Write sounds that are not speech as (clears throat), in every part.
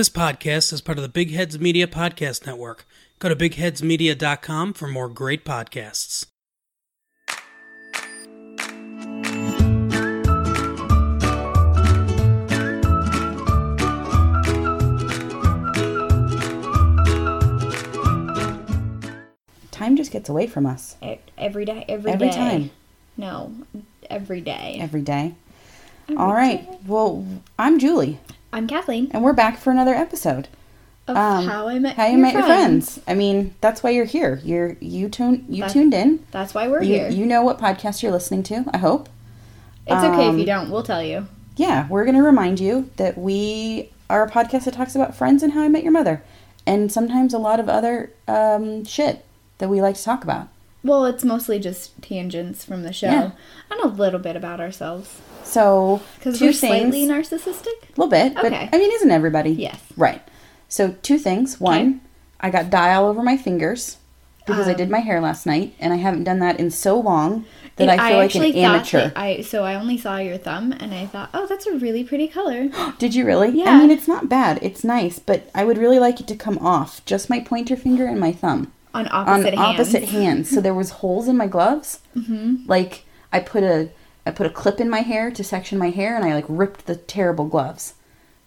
This podcast is part of the Big Heads Media Podcast Network. Go to bigheadsmedia.com for more great podcasts. Time just gets away from us E- Every day, every every day. time, No, every day. every day. Every All right. day. Well, I'm Julie, I'm Kathleen and we're back for another episode. of Um, How I Met How you Your met your Friends. friends. I mean, that's why you're here. You're you tune you That- tuned in. That's why we're You, here. you know what podcast you're listening to. I hope. it's okay if um, you don't. We'll tell you. Yeah, we're gonna remind you that we are a podcast that talks about friends and how I met your mother, and sometimes a lot of other um, shit that we like to talk about. Well, it's mostly just tangents from the show Yeah. and a little bit about ourselves So because we're things, slightly narcissistic. a little bit, but Okay. I mean, isn't everybody? Yes. Right. So two things. One, Okay. I got dye all over my fingers because I Um, did my hair last night, and I haven't done that in so long that I feel like an amateur. I so I only saw your thumb and I thought, oh, that's a really pretty color. (gasps) Did you really? Yeah. I mean, it's not bad. It's nice, but I would really like it to come off. Just my pointer finger and my thumb on on opposite hands. opposite hands. So there was holes in my gloves. Mm-hmm. Like I put a I put a clip in my hair to section my hair, and I like ripped the terrible gloves.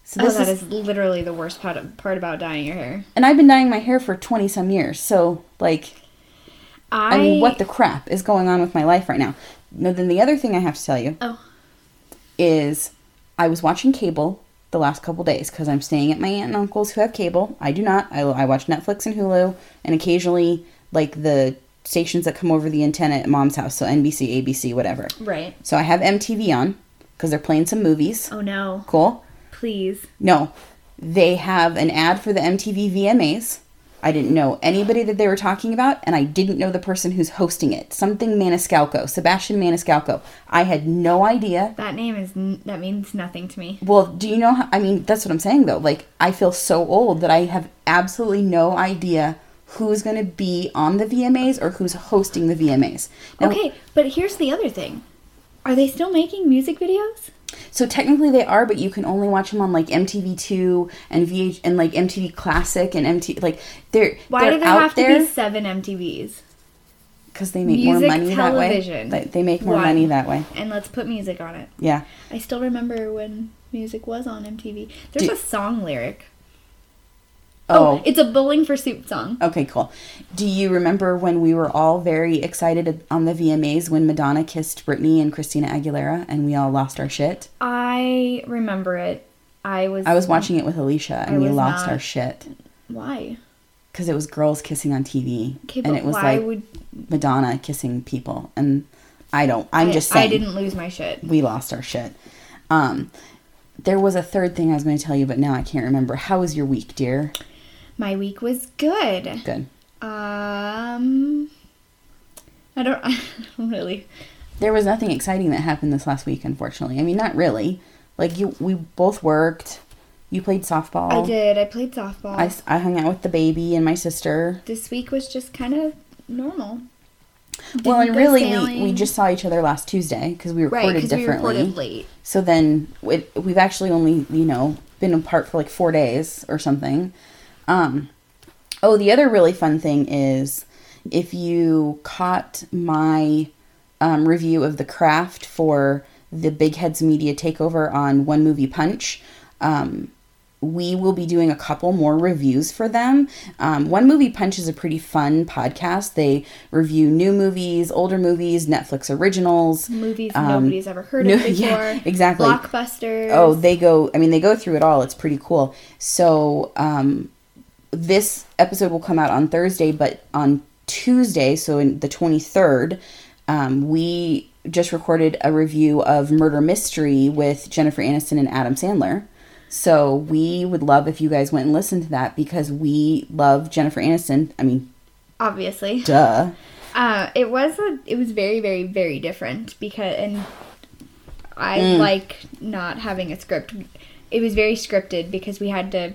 So Oh, that is, is literally the worst part, part about dyeing your hair. and I've been dyeing my hair for twenty some years. So like I, I mean, what the crap is going on with my life right now? No, then the other thing I have to tell you Oh, is I was watching cable the last couple days because I'm staying at my aunt and uncle's who have cable. I do not. I, I watch Netflix and Hulu and occasionally like the stations that come over the antenna at mom's house. So NBC, ABC, whatever. right. So I have MTV on because they're playing some movies. Oh no, Cool. please. No, they have an ad for the MTV VMAs. I didn't know anybody that they were talking about, and I didn't know the person who's hosting it. Something Maniscalco, Sebastian Maniscalco. I had no idea. That name is n- that means nothing to me. Well, do you know? How, I mean, that's what I'm saying though. Like, I feel so old that I have absolutely no idea who's going to be on the VMAs or who's hosting the VMAs. Now, Okay, but here's the other thing. Are they still making music videos? So technically they are, but you can only watch them on like MTV2 and VH and like MTV Classic and MTV like they're Why they're do they have to there be seven MTVs? because they make more money television. that way. They, they make more One. money that way. And let's put music on it. Yeah. I still remember when music was on MTV. There's Do- a song lyric. Oh. it's a Bowling for Soup song. Okay, cool. Do you remember when we were all very excited on the VMAs when Madonna kissed Britney and Christina Aguilera and we all lost our shit? I remember it. I was. I was watching it with Alicia and we lost not. our shit Why? because it was girls kissing on TV Okay, and it was why like would Madonna kissing people and I don't. I'm I, just saying. I didn't lose my shit. we lost our shit. Um, there was a third thing I was going to tell you, but now I can't remember. How was your week, dear? My week was good. Good. Um, I don't, (laughs) I don't really. There was nothing exciting that happened this last week, unfortunately. I mean, not really. Like you, we both worked. You played softball. I did. I played softball. I, I hung out with the baby and my sister. this week was just kind of normal. well, Didn't and really, we, sailing. we just saw each other last Tuesday because we recorded right because we differently. recorded late. So then it, we've actually only, you know, been apart for like four days or something. Um, oh, the other really fun thing is if you caught my um, review of The Craft for the Big Heads Media takeover on One Movie Punch, um, we will be doing a couple more reviews for them. Um, One Movie Punch is a pretty fun podcast. They review new movies, older movies, Netflix originals. Movies Um, nobody's ever heard no- (laughs) of before. yeah, exactly. Blockbusters. Oh, they go. I mean, they go through it all. It's pretty cool. So, um, this episode will come out on Thursday, but on Tuesday, so in the twenty third, um, we just recorded a review of Murder Mystery with Jennifer Aniston and Adam Sandler. So we would love if you guys went and listened to that because we love Jennifer Aniston. I mean, obviously. duh. Uh, it was a, it was very very very different because and I Mm. like not having a script. It was very scripted because we had to.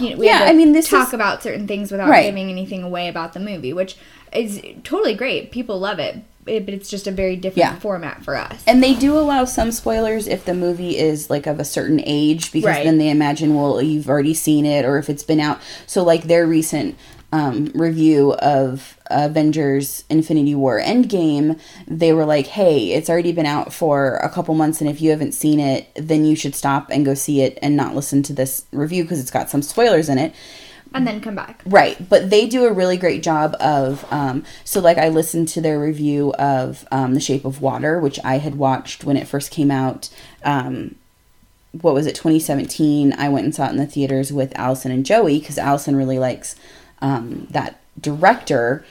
You know, we Yeah, I mean, this talk is- about certain things without Right. giving anything away about the movie, which is totally great. People love it, it, but it's just a very different Yeah. format for us. And they do allow some spoilers if the movie is like of a certain age because Right. then they imagine well you've already seen it or if it's been out. So like their recent um, review of Avengers Infinity War Endgame, they were like, "Hey, it's already been out for a couple months and if you haven't seen it, then you should stop and go see it and not listen to this review because it's got some spoilers in it." and then come back. Right, but they do a really great job of. Um, so, like, I listened to their review of um, The Shape of Water, which I had watched when it first came out. Um, what was it, 2017? I went and saw it in the theaters with Allison and Joey because Allison really likes um, that director.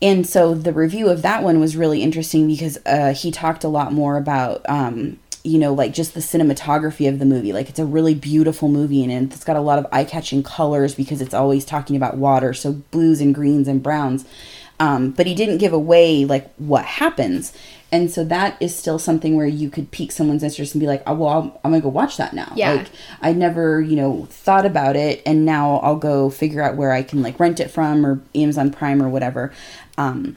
And so the review of that one was really interesting because uh, he talked a lot more about, um, you know, like just the cinematography of the movie. Like it's a really beautiful movie and it's got a lot of eye catching colors because it's always talking about water. So blues and greens and browns. Um, but he didn't give away like what happens. And so that is still something where you could pique someone's interest and be like, oh, well, I'm, I'm gonna go watch that now. Yeah. Like I never, you know, thought about it, and now I'll go figure out where I can like rent it from or Amazon Prime or whatever. Um,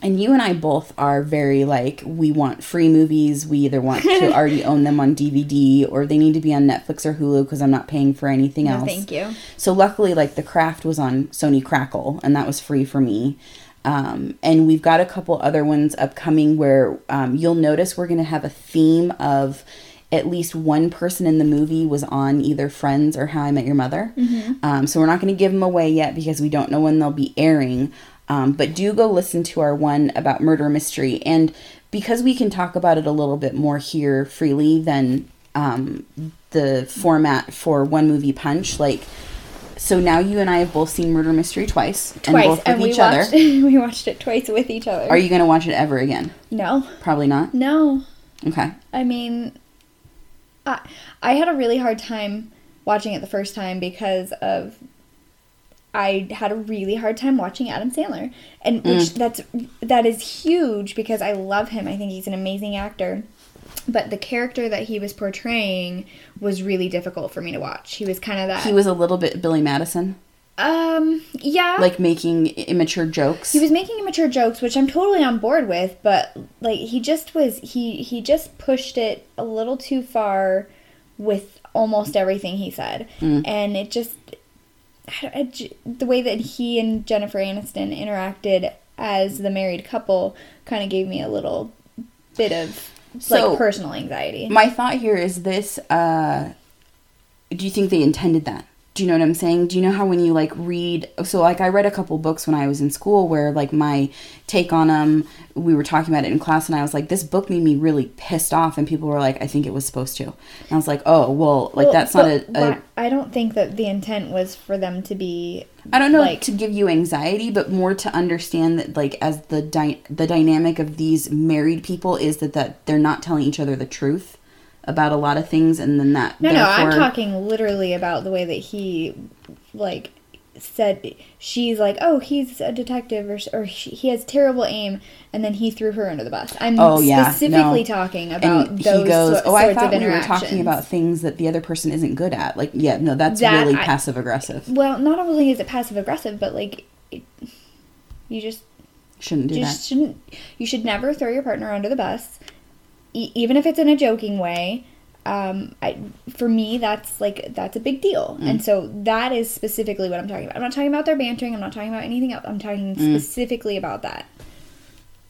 and you and I both are very like we want free movies. We either want to (laughs) already own them on DVD or they need to be on Netflix or Hulu because I'm not paying for anything No, else. thank you. So luckily, like the craft was on Sony Crackle, and that was free for me. Um, and we've got a couple other ones upcoming where um, you'll notice we're going to have a theme of at least one person in the movie was on either Friends or How I Met Your Mother. Um, so we're not going to give them away yet because we don't know when they'll be airing. Um, but do go listen to our one about murder mystery. And because we can talk about it a little bit more here freely than um, the format for one movie punch, like so now you and I have both seen Murder Mystery twice, and Twice, both with and we each watched. other. (laughs) we watched it twice with each other. Are you going to watch it ever again? No, Probably not. no. Okay. I mean, I I had a really hard time watching it the first time because of I had a really hard time watching Adam Sandler, and which mm. that's that is huge because I love him. I think he's an amazing actor. But the character that he was portraying was really difficult for me to watch. He was kind of that. He was a little bit Billy Madison, um, yeah. like making immature jokes. he was making immature jokes which i'm totally on board with but like he just was he he just pushed it a little too far with almost everything he said and it just I- I the way that he and jennifer aniston interacted as the married couple kind of gave me a little bit of So- like personal anxiety My thought here is this: uh, Do you think they intended that? Do you know what I'm saying? Do you know how when you like read? So like I read a couple books when I was in school where like my take on them, we were talking about it in class, and I was like, this book made me really pissed off, and people were like, I think it was supposed to, and I was like, oh well, like Well, that's not a, a why- i don't think that the intent was for them to be I don't know like to give you anxiety, but more to understand that like as the the dynamic of these married people is that that they're not telling each other the truth about a lot of things, and then that No, no, I'm talking literally about the way that he, like, said she's like, oh, he's a detective, or or she, he has terrible aim, and then he threw her under the bus. I'm Oh, yeah, specifically no. talking about And those he goes, sor- "Oh, I thought we were talking about things that the other person isn't good at." Like, yeah, no, that's That really I- passive aggressive. Well, not only is it passive aggressive, but like, it, you just Shouldn't do you that. just shouldn't. You should never throw your partner under the bus, e- even if it's in a joking way. Um, I, for me, that's like that's a big deal, Mm. and so that is specifically what I'm talking about. I'm not talking about their bantering. I'm not talking about anything else. I'm talking Mm. specifically about that.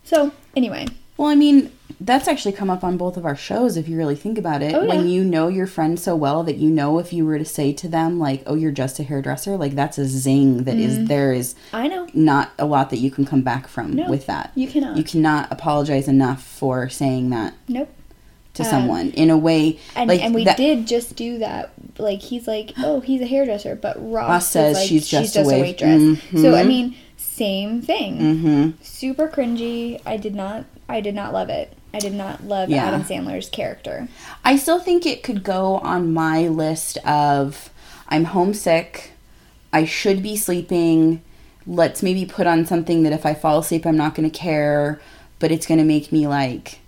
So anyway, Well, I mean, that's actually come up on both of our shows if you really think about it. Oh, When you know your friend so well that you know if you were to say to them like, "Oh, you're just a hairdresser," like that's a zing that is there is I know not a lot that you can come back from No, with that. you cannot. You cannot apologize enough for saying that nope. to Um, someone in a way And like and we that, did just do that. Like he's like, oh, he's a hairdresser, but Ross, Ross is says like, she's just a wait- waitress. So I Mhm. mean, same thing. Mhm. Super cringy. I did not. I did not love it. I did not love Yeah. Adam Sandler's character. I still think it could go on my list of I'm homesick, I should be sleeping. Let's maybe put on something that if I fall asleep, I'm not going to care, but it's going to make me like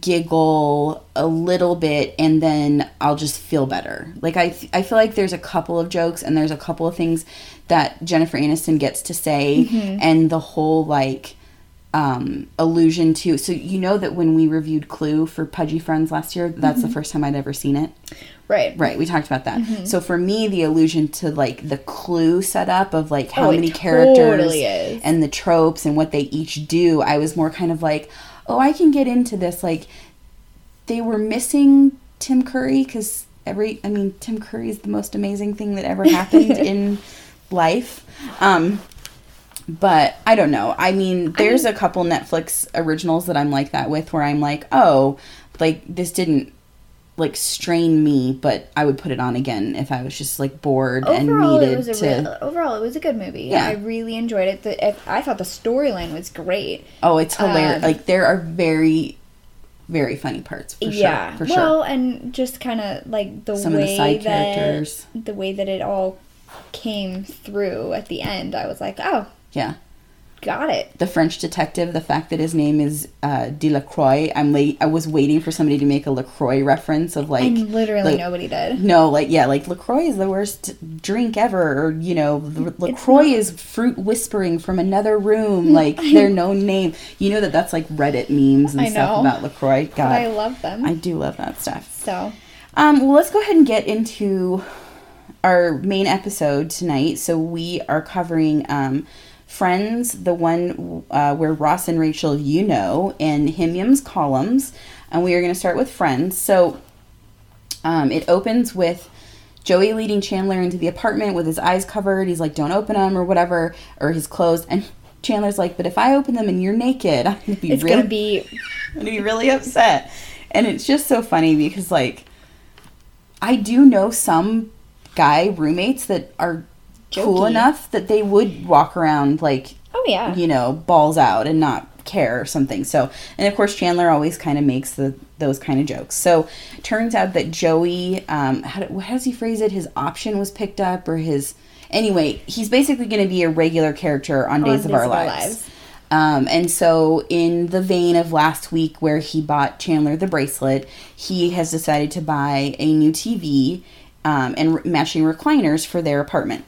giggle a little bit and then I'll just feel better. Like I I feel like there's a couple of jokes and there's a couple of things that Jennifer Aniston gets to say mm-hmm. and the whole like um, allusion to. So you know that when we reviewed Clue for Pudgy Friends last year, that's the mm-hmm. first time I'd ever seen it. Right. Right, we talked about that. Mm-hmm. So for me, the allusion to like the clue setup of like how Oh, many characters totally and the tropes and what they each do, I was more kind of like, oh, I can get into this. Like they were missing Tim Curry because every, I mean, Tim Curry is the most amazing thing that ever happened (laughs) in life. Um, but I don't know. I mean, there's a couple Netflix originals that I'm like that with, where I'm like, oh, like this didn't like strain me, but I would put it on again if I was just like bored and Overall, it needed was a to. real, overall it was a good movie. Yeah. I really enjoyed it. The, I thought the storyline was great. oh, it's hilarious! um, like there are very, very funny parts for yeah. sure. For well, sure. and just kind of like the Some way the that characters. the way that it all came through at the end, I was like, oh, Yeah. Got it. The French detective, the fact that his name is uh, Delacroix, I'm late. I was waiting for somebody to make a Lacroix reference of like, and literally like- nobody did. No, like yeah, like Lacroix is the worst drink ever, or you know, Lacroix is fruit whispering from another room, (laughs) like their known name. You know that that's like Reddit memes and stuff about Lacroix. God, But I love them. I do love that stuff. so Um, well, let's go ahead and get into our main episode tonight. So we are covering um, Friends, the one uh, where Ross and Rachel, you know, in Himyum's columns, and we are going to start with Friends. So um, it opens with Joey leading Chandler into the apartment with his eyes covered. He's like, "Don't open them" or whatever, or his clothes. And (laughs) Chandler's like, "But if I open them and you're naked, (laughs) I'm gonna be it's really gonna be (laughs) and be really upset. And it's just so funny because like I do know some guy roommates that are cool enough that they would walk around like oh yeah. you know balls out and not care or something. So and of course Chandler always kind of makes the those kind of jokes. So turns out that Joey um how, do- how does he phrase it? His option was picked up or his anyway he's basically going to be a regular character on Days, of, Our Lives. Um, and so, in the vein of last week, where he bought Chandler the bracelet, he has decided to buy a new TV um, and re- matching recliners for their apartment.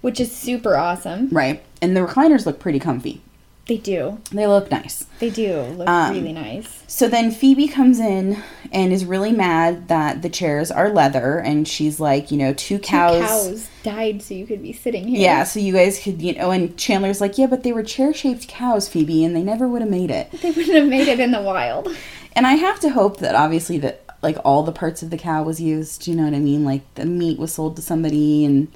Which is super awesome. Right. And the recliners look pretty comfy. They do. They look nice. They do look Um, really nice. So then Phoebe comes in and is really mad that the chairs are leather, and she's like, you know, two cows. two Cows died so you could be sitting here. Yeah, so you guys could, you know, and Chandler's like, yeah, but they were chair shaped cows, Phoebe, and they never would have made it. They wouldn't have made it in the wild. And I have to hope that obviously that like all the parts of the cow was used. You know what I mean? Like the meat was sold to somebody and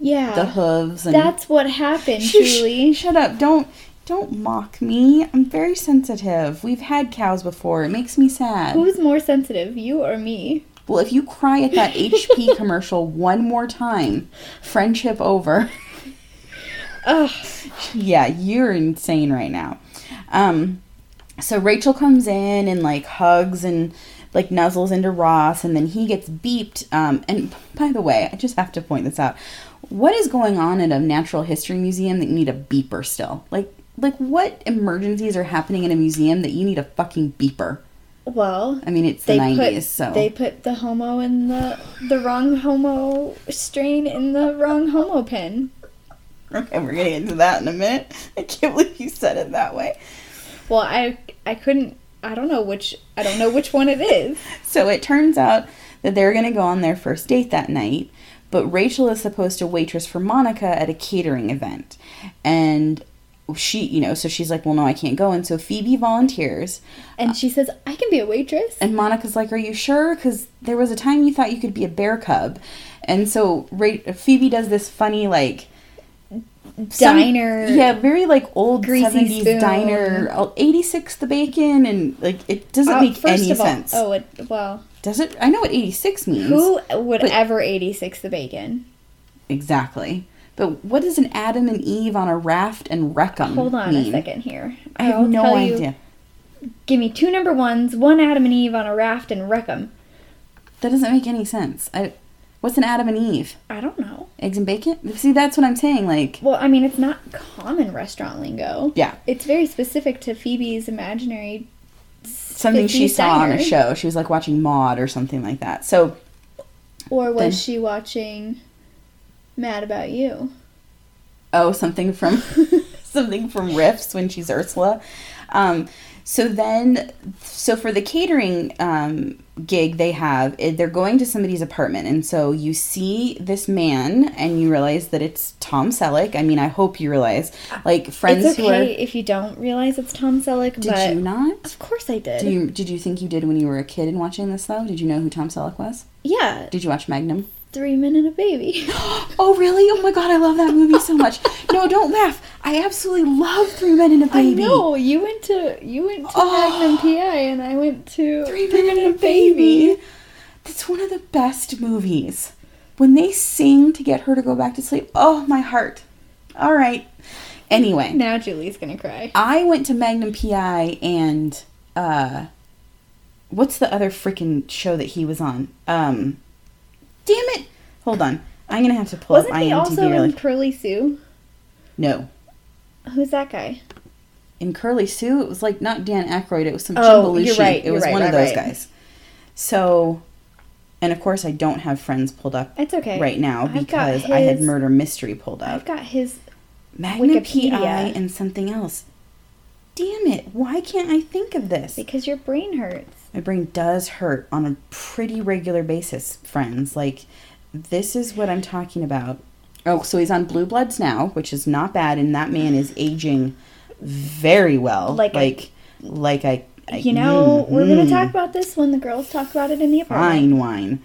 Yeah. the hooves and That's what happened, shh, Julie. Shut up! Don't don't mock me. I'm very sensitive. We've had cows before. It makes me sad. Who's more sensitive, you or me? well, if you cry at that HP (laughs) commercial one more time, friendship over. Ugh. yeah, you're insane right now. Um, so Rachel comes in and like hugs and like nuzzles into Ross, and then he gets beeped. Um, and by the way, I just have to point this out. What is going on at a natural history museum that you need a beeper still? Like, like what emergencies are happening in a museum that you need a fucking beeper? Well, I mean, it's the they '90s, put so they put the homo in the the wrong homo strain in the wrong homo pin. okay, we're gonna into that in a minute. I can't believe you said it that way. Well, I I couldn't. I don't know which. I don't know which one it is. (laughs) So it turns out that they're going to go on their first date that night, but Rachel is supposed to waitress for Monica at a catering event. And she, you know, so she's like, well, no, I can't go. And so Phoebe volunteers. And she says, "I can be a waitress." And Monica's like, are you sure? Because there was a time you thought you could be a bear cub. And so Ra- Phoebe does this funny, like, some- Diner. yeah, very like old Greasy 70s spoon. diner. uh, 86 the bacon, and like it doesn't Uh, make first any of all, sense. oh, it, well, Does it? I know what 86 means. who would But- ever eighty six the bacon? Exactly. But what does an Adam and Eve on a raft and Wreckham Hold on mean? a second here. I have I'll no tell you- idea. Give me two number ones, one Adam and Eve on a raft and wreck 'em. That doesn't make any sense. I, what's an Adam and Eve? I don't know. Eggs and bacon? See, that's what I'm saying. Like, Well, I mean, it's not common restaurant lingo. yeah, It's very specific to Phoebe's imaginary. Something she 50s saw on a show. She was like watching Maude or something like that. So, Or was Then- she watching Mad About You? oh, something from (laughs) something from Riffs when she's Ursula. Um, so then, so for the catering um, gig they have, they're going to somebody's apartment, and so you see this man, and you realize that it's Tom Selleck. I mean, I hope you realize, like friends It's who are. okay if you don't realize it's Tom Selleck, Did you not? of course I did. Do you, did you think you did when you were a kid and watching this though? Did you know who Tom Selleck was? yeah, Did you watch Magnum? Three Men and a Baby. (laughs) Oh really? Oh my god, I love that movie so much. No, don't laugh. I absolutely love Three Men and a I Baby. know you went to you went to Oh. Magnum PI and I went to Three Men and a Baby. That's one of the best movies. When they sing to get her to go back to sleep, oh my heart. All right. Anyway, Now Julie's gonna cry. I went to Magnum PI and uh what's the other freaking show that he was on? Um Damn it. Hold on. I'm going to have to pull Wasn't up he IMDb also really. in Curly Sue? No. Who's that guy? In Curly Sue, it was like not Dan Aykroyd, it was some Oh, Jim you're right, it you're was right, one of those right. guys. So and of course I don't have friends pulled up It's okay. right now I've because I had murder mystery pulled up. I've got his. Magnum Wikipedia. PI and something else. Damn it. Why can't I think of this? Because your brain hurts. My brain does hurt on a pretty regular basis, friends. Like, this is what I'm talking about. Oh, so he's on Blue Bloods now, which is not bad, and that man is aging very well. Like like, like I, I- You know, mm, we're gonna mm, talk about this when the girls talk about it in the apartment. fine wine.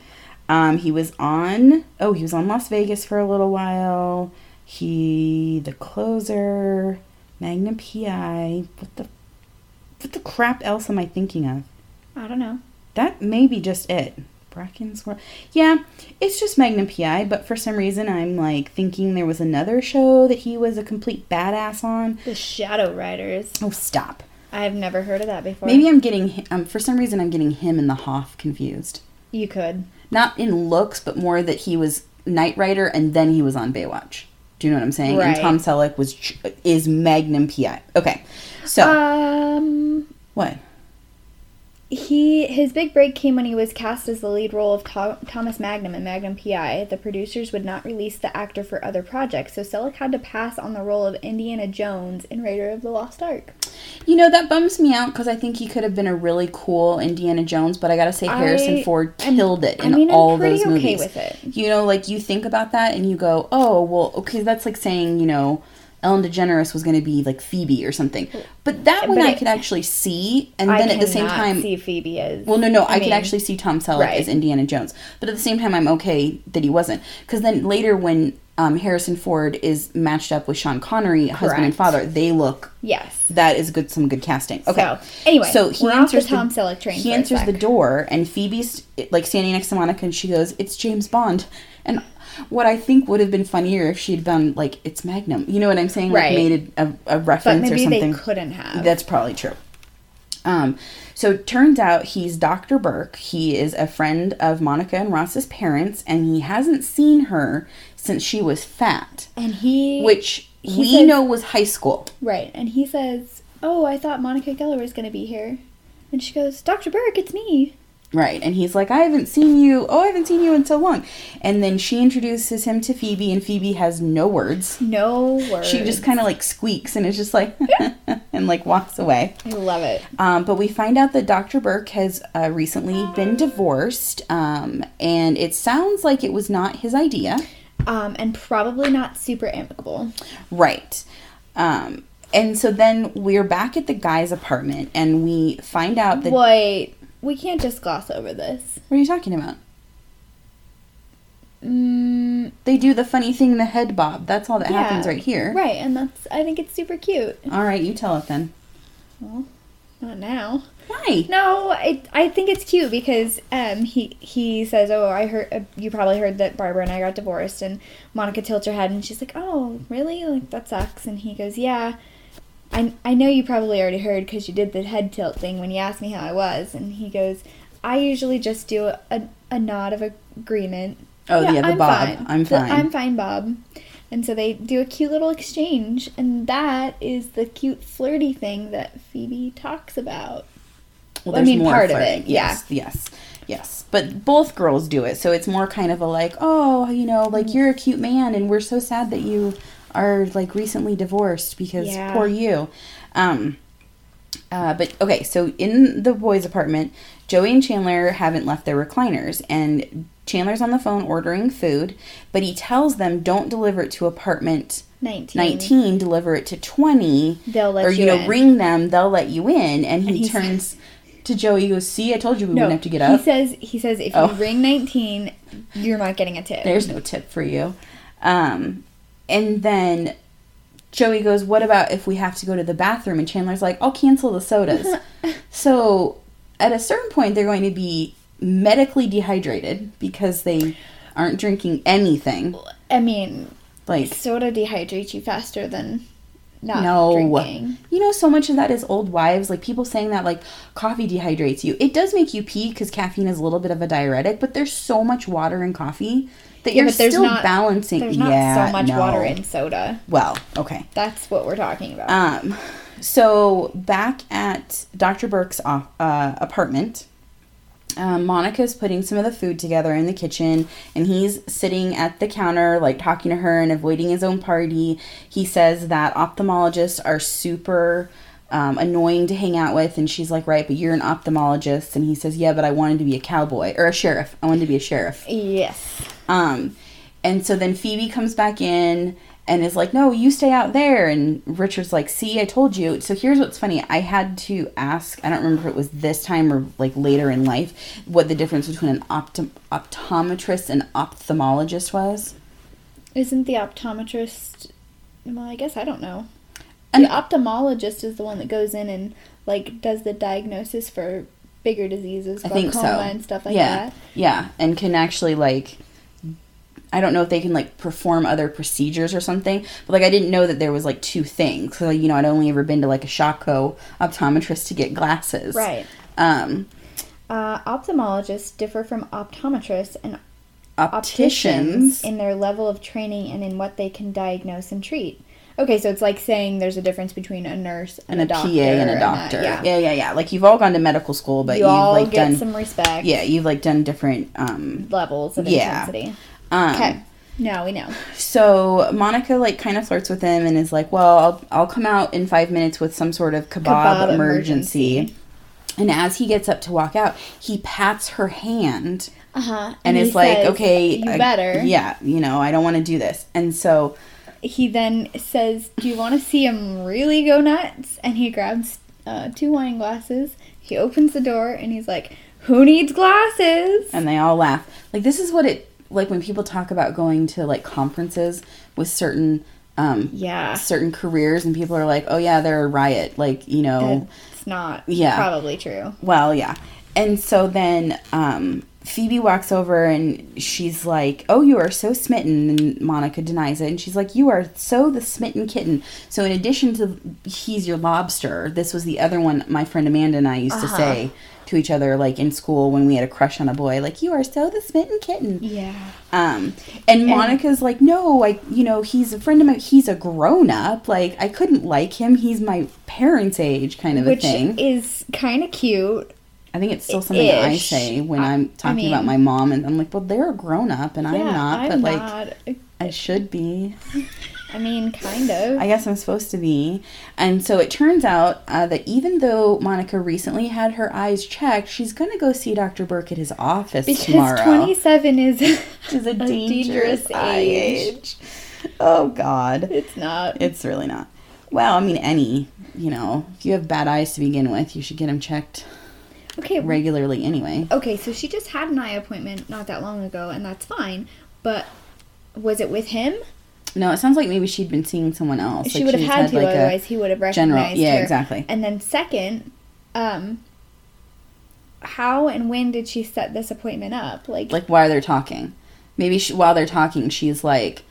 Um, he was on. Oh, he was on Las Vegas for a little while. He, the closer, Magnum PI. What the, what the crap else am I thinking of? I don't know. That may be just it. Bracken's World. Yeah, it's just Magnum PI, but for some reason I'm like thinking there was another show that he was a complete badass on. The Shadow Riders. Oh, stop. I've never heard of that before. Maybe I'm getting um for some reason I'm getting him and the Hoff confused. you could. Not in looks, but more that he was Knight Rider and then he was on Baywatch. Do you know what I'm saying? Right. And Tom Selleck was is Magnum PI. Okay, so Um, what? He his big break came when he was cast as the lead role of Tho- Thomas Magnum in Magnum PI. The producers would not release the actor for other projects, so Selleck had to pass on the role of Indiana Jones in Raider of the Lost Ark. You know that bums me out because I think he could have been a really cool Indiana Jones, but I gotta say Harrison I Ford killed it I in mean, I'm all those okay movies. with it. You know, like you think about that and you go, oh well, okay, that's like saying you know Ellen DeGeneres was going to be like Phoebe or something, but that one But I it- could actually see, and I then at the same time, see Phoebe as well, no, no, I, could mean, actually see Tom Selleck right. as Indiana Jones, but at the same time, I'm okay that he wasn't, because then later when um, Harrison Ford is matched up with Sean Connery, husband and father, they look yes. that is good some good casting. Okay. So, anyway, so he off the answers Tom Selleck train He answers the door and Phoebe's like standing next to Monica and she goes, "It's James Bond." And what I think would have been funnier if she'd done like it's Magnum. You know what I'm saying? Like Right. made a, a, a But reference or maybe they something. couldn't have. That's probably true. Um, so it turns out he's Dr. Burke. He is a friend of Monica and Ross's parents, and he hasn't seen her since she was fat, and he which he we says- know was high school. right, and he says, "Oh, I thought Monica Geller was going to be here," and she goes, "Dr. Burke, it's me." Right. And he's like, I haven't seen you. Oh, I haven't seen you in so long. And then she introduces him to Phoebe, and Phoebe has no words. No words. She just kind of like squeaks and is just like, (laughs) and like walks away. I love it. Um, but we find out that Dr. Burke has uh, recently been (gasps) divorced. Um, and it sounds like it was not his idea. Um, and probably not super amicable. Right. Um, and so then we're back at the guy's apartment, and we find out that. Wait, we can't just gloss over this. What are you talking about? Mm, They do the funny thing, the head bob. That's all that yeah, happens right here. Right, and that's I think it's super cute. All right, you tell it then. Well, not now. Why? No, I I think it's cute because um he he says, "Oh, I heard uh, you probably heard that Barbara and I got divorced." And Monica tilts her head and she's like, "Oh, really? Like that sucks." And he goes, "Yeah, I I know you probably already heard because you did the head tilt thing when you asked me how I was." And he goes, "I usually just do a a, a nod of agreement." Oh, yeah, the Bob. I'm The- fine. I'm fine, Bob. And so they do a cute little exchange, and that is the cute flirty thing that Phoebe talks about. Well, I mean, part of flirting. it, yeah. Yes, yes, yes. But both girls do it, so it's more kind of a like, oh, you know, like mm. you're a cute man, and we're so sad that you are like recently divorced because Yeah. poor you. Um, uh, but okay, so in the boys' apartment, Joey and Chandler haven't left their recliners, and Chandler's on the phone ordering food, but he tells them don't deliver it to apartment 19. 19, deliver it to 20, They'll let or you you know, in. ring them, they'll let you in. And he And he turns to Joey, he goes, See, I told you we No, wouldn't have to get up. He says he says if Oh. you ring 19, you're not getting a tip. There's no tip for you. Um, and then Joey goes, What about if we have to go to the bathroom? And Chandler's like, I'll cancel the sodas. (laughs) so at a certain point, they're going to be medically dehydrated because they aren't drinking anything. I mean, Like, soda dehydrates you faster than not no. drinking. You know, so much of that is old wives. Like, people saying that, like, coffee dehydrates you. It does make you pee because caffeine is a little bit of a diuretic, but there's so much water in coffee that you're but there's still not- balancing. There's not yeah, so much no. water in soda. Well, okay. That's what we're talking about. Um, so back at Dr. Burke's off, uh, apartment, um, Monica's putting some of the food together in the kitchen, and he's sitting at the counter, like talking to her and avoiding his own party. He says that ophthalmologists are super um, annoying to hang out with, and she's like, "Right, but you're an ophthalmologist," and he says, "Yeah, but I wanted to be a cowboy or a sheriff. I wanted to be a sheriff." yes. Um, and so then Phoebe comes back in and is like, "No, you stay out there." And Richard's like, "See, I told you." So here's what's funny: I had to ask. I don't remember if it was this time or like later in life what the difference between an optom- optometrist and ophthalmologist was. Isn't the optometrist? Well, I guess I don't know. An- ophthalmologist is the one that goes in and like does the diagnosis for bigger diseases, I glaucoma think so. and stuff like yeah, that. yeah, and can actually like. I don't know if they can like perform other procedures or something, but like I didn't know that there was like two things. So you know, I'd only ever been to like a Shopko optometrist to get glasses. Right. Um, Uh, ophthalmologists differ from optometrists and opticians. opticians in their level of training and in what they can diagnose and treat. Okay, so it's like saying there's a difference between a nurse and, and a, a doctor PA and a doctor. yeah. yeah, yeah, yeah. Like you've all gone to medical school, but you have all like get done some respect. yeah, you've like done different. Um, levels of Yeah. intensity. um, Okay, now we know. So Monica like kind of flirts with him and is like, "Well, I'll I'll come out in five minutes with some sort of kebab, Kebab emergency. emergency. And as he gets up to walk out, he pats her hand Uh huh. and, is like, says, "Okay, you I- better." yeah, you know, I don't want to do this." And so He then says, "Do you want to see him really go nuts?" And he grabs uh, two wine glasses. He opens the door and he's like, "Who needs glasses?" and they all laugh. Like this is what it like when people talk about going to like conferences with certain um yeah, certain careers and people are like, "Oh yeah, they're a riot." Like, you know, it's not Yeah. probably true. well, yeah. And so then um Phoebe walks over and she's like, "Oh, you are so smitten." And Monica denies it and she's like, "You are so the smitten kitten." So in addition to he's your lobster, this was the other one my friend Amanda and I used to Uh-huh. say to each other like in school when we had a crush on a boy, like, "You are so the smitten kitten." Yeah. Um, and Monica's like, no, like, you know, he's a friend of mine. He's a grown up. Like, I couldn't like him. He's my parents' age, kind of a thing. is kind of cute. I think it's still something that I say when I- I'm talking I about my mom, and I'm like, well, they're a grown up, and I'm yeah, not, I'm but like, not. I should be. (laughs) I mean, kind of. I guess I'm supposed to be. And so it turns out uh, that even though Monica recently had her eyes checked, she's going to go see Dr. Burke at his office because tomorrow. 27 is (laughs) is a, dangerous, eye age. Oh, God. It's not. It's really not. Well, I mean, any, you know, if you have bad eyes to begin with, you should get them checked okay. regularly anyway. Okay, so she just had an eye appointment not that long ago, and that's fine. But was it with him? No, it sounds like maybe she'd been seeing someone else. she Like, would have she's had to, like, otherwise he would have general- recognized yeah, her. exactly. And then second, um, how and when did she set this appointment up? Like, like while they're talking. Maybe she, while they're talking, she's like,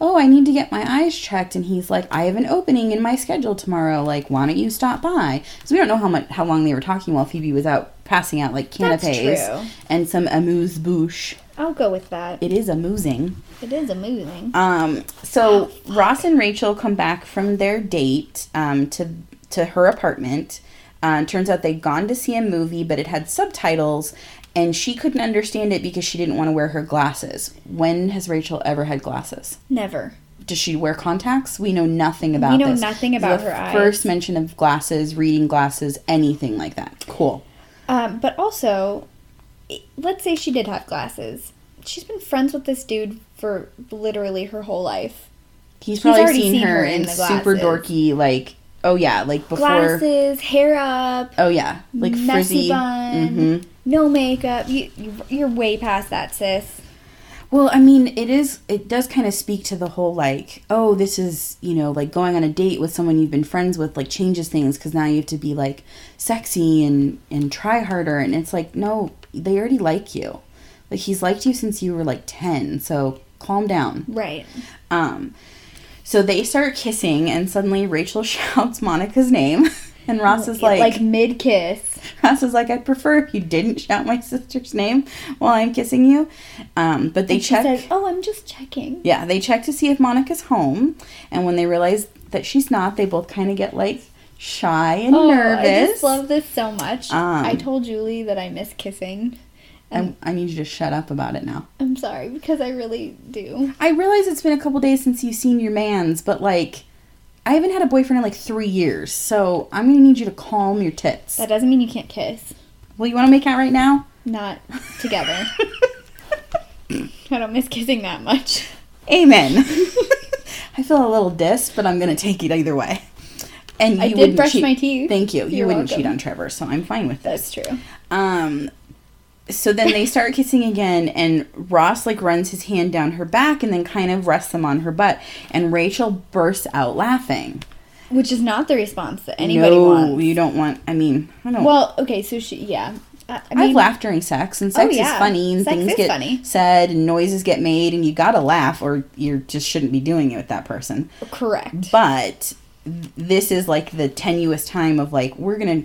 "Oh, I need to get my eyes checked," and he's like, "I have an opening in my schedule tomorrow. Like, why don't you stop by?" So we don't know how much how long they were talking while Phoebe was out passing out like canapes and some amuse bouche. I'll go with that. It is amusing. It is amusing. Um, so Ross and Rachel come back from their date um, to to her apartment. Uh, turns out they'd gone to see a movie, but it had subtitles, and she couldn't understand it because she didn't want to wear her glasses. When has Rachel ever had glasses? Never. does she wear contacts? We know nothing about We know this. nothing about the her eyes. First mention of glasses, reading glasses, anything like that. Cool. Um, but also, let's say she did have glasses. She's been friends with this dude for literally her whole life. He's probably seen, seen her her in in super dorky, like oh yeah, like before. Glasses, hair up, Oh yeah, like frizzy. bun, hmm no makeup. You, you, you're way past that, sis. Well, I mean, it is. It does kind of speak to the whole like, oh, this is you know like going on a date with someone you've been friends with like changes things because now you have to be like sexy and and try harder, and it's like no, they already like you. Like he's liked you since you were like ten, so calm down. Right. Um, so they start kissing, and suddenly Rachel (laughs) shouts Monica's name, (laughs) and Ross is like, like mid kiss. (laughs) Ross is like, I prefer if you didn't shout my (laughs) sister's name while I'm kissing you. Um, but they And she check. says, "Oh, I'm just checking." Yeah, they check to see if Monica's home, and when they realize that she's not, they both kind of get like shy and Oh, nervous. I just love this so much. Um, I told Julie that I miss kissing. and I need you to shut up about it now. I'm sorry because I really do. I realize it's been a couple days since you've seen your man's, but like, I haven't had a boyfriend in like three years, so I'm gonna need you to calm your tits. That doesn't mean you can't kiss. well, you want to make out right now? Not together. (laughs) I don't miss kissing that much. Amen. (laughs) (laughs) I feel a little dissed, but I'm gonna take it either way. And you I did wouldn't brush cheat- my teeth. Thank you. You You're wouldn't cheat on Trevor, so I'm fine with this. That's true. Um, so then they start kissing again, and Ross like runs his hand down her back and then kind of rests them on her butt, and Rachel bursts out laughing. Which is not the response that anybody no, wants. you don't want. I mean, I don't. Well, okay, so she, yeah. I, I I've mean, laughed during sex, and oh, sex Oh, yeah. is funny, and Sex things get funny. said, and noises get made, and you gotta laugh, or you just shouldn't be doing it with that person. correct. But this is like the tenuous time of like we're gonna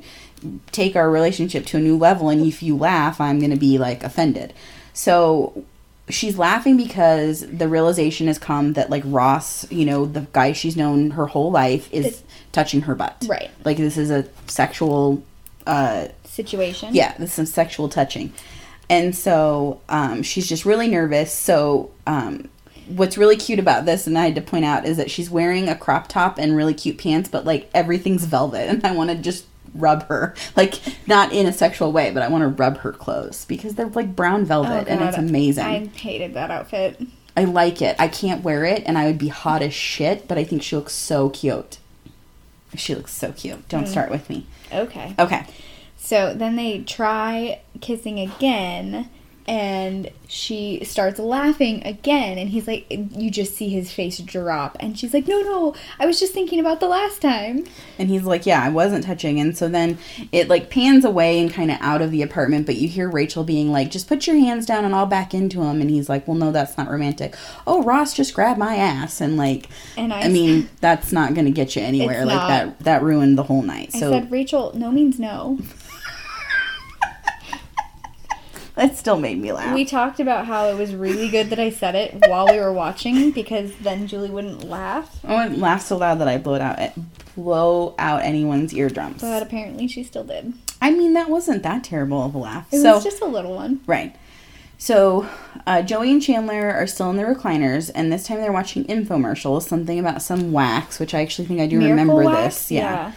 take our relationship to a new level, and if you laugh, I'm gonna be like offended. So she's laughing because the realization has come that like Ross, you know, the guy she's known her whole life, is It's- touching her butt. Right. Like this is a sexual. uh Situation. yeah, this is some sexual touching. And so um, she's just really nervous. So um, what's really cute about this, and I had to point out, is that she's wearing a crop top and really cute pants, but like everything's velvet. (laughs) And I want to just rub her. Like, not in a sexual way, but I want to rub her clothes because they're like brown Oh, velvet and it's amazing. I hated that outfit. I like it. I can't wear it and I would be hot as shit, but I think she looks so cute. She looks so cute. Don't hmm. start with me. Okay. Okay. So then they try kissing again, and she starts laughing again, and he's like, you just see his face drop, and she's like, no, no, I was just thinking about the last time. And he's like, Yeah, I wasn't touching. And so then it like pans away and kind of out of the apartment, but you hear Rachel being like, Just put your hands down and I'll back into him. And he's like, Well, no, that's not romantic. Oh, Ross just grabbed my ass. And like, And I, I mean, that's not going to get you (laughs) anywhere. Like not. that, that ruined the whole night. I So said, Rachel, no means no. (laughs) that still made me laugh. We talked about how it was really good that I said it while we were watching because then Julie wouldn't laugh. I wouldn't laugh so loud that I blowed out, blow out anyone's eardrums. But apparently she still did. I mean, that wasn't that terrible of a laugh. It so was just a little one. Right. So, uh, Joey and Chandler are still in the recliners, and this time they're watching infomercials, something about some wax, which I actually think I do Miracle remember wax? this. Yeah.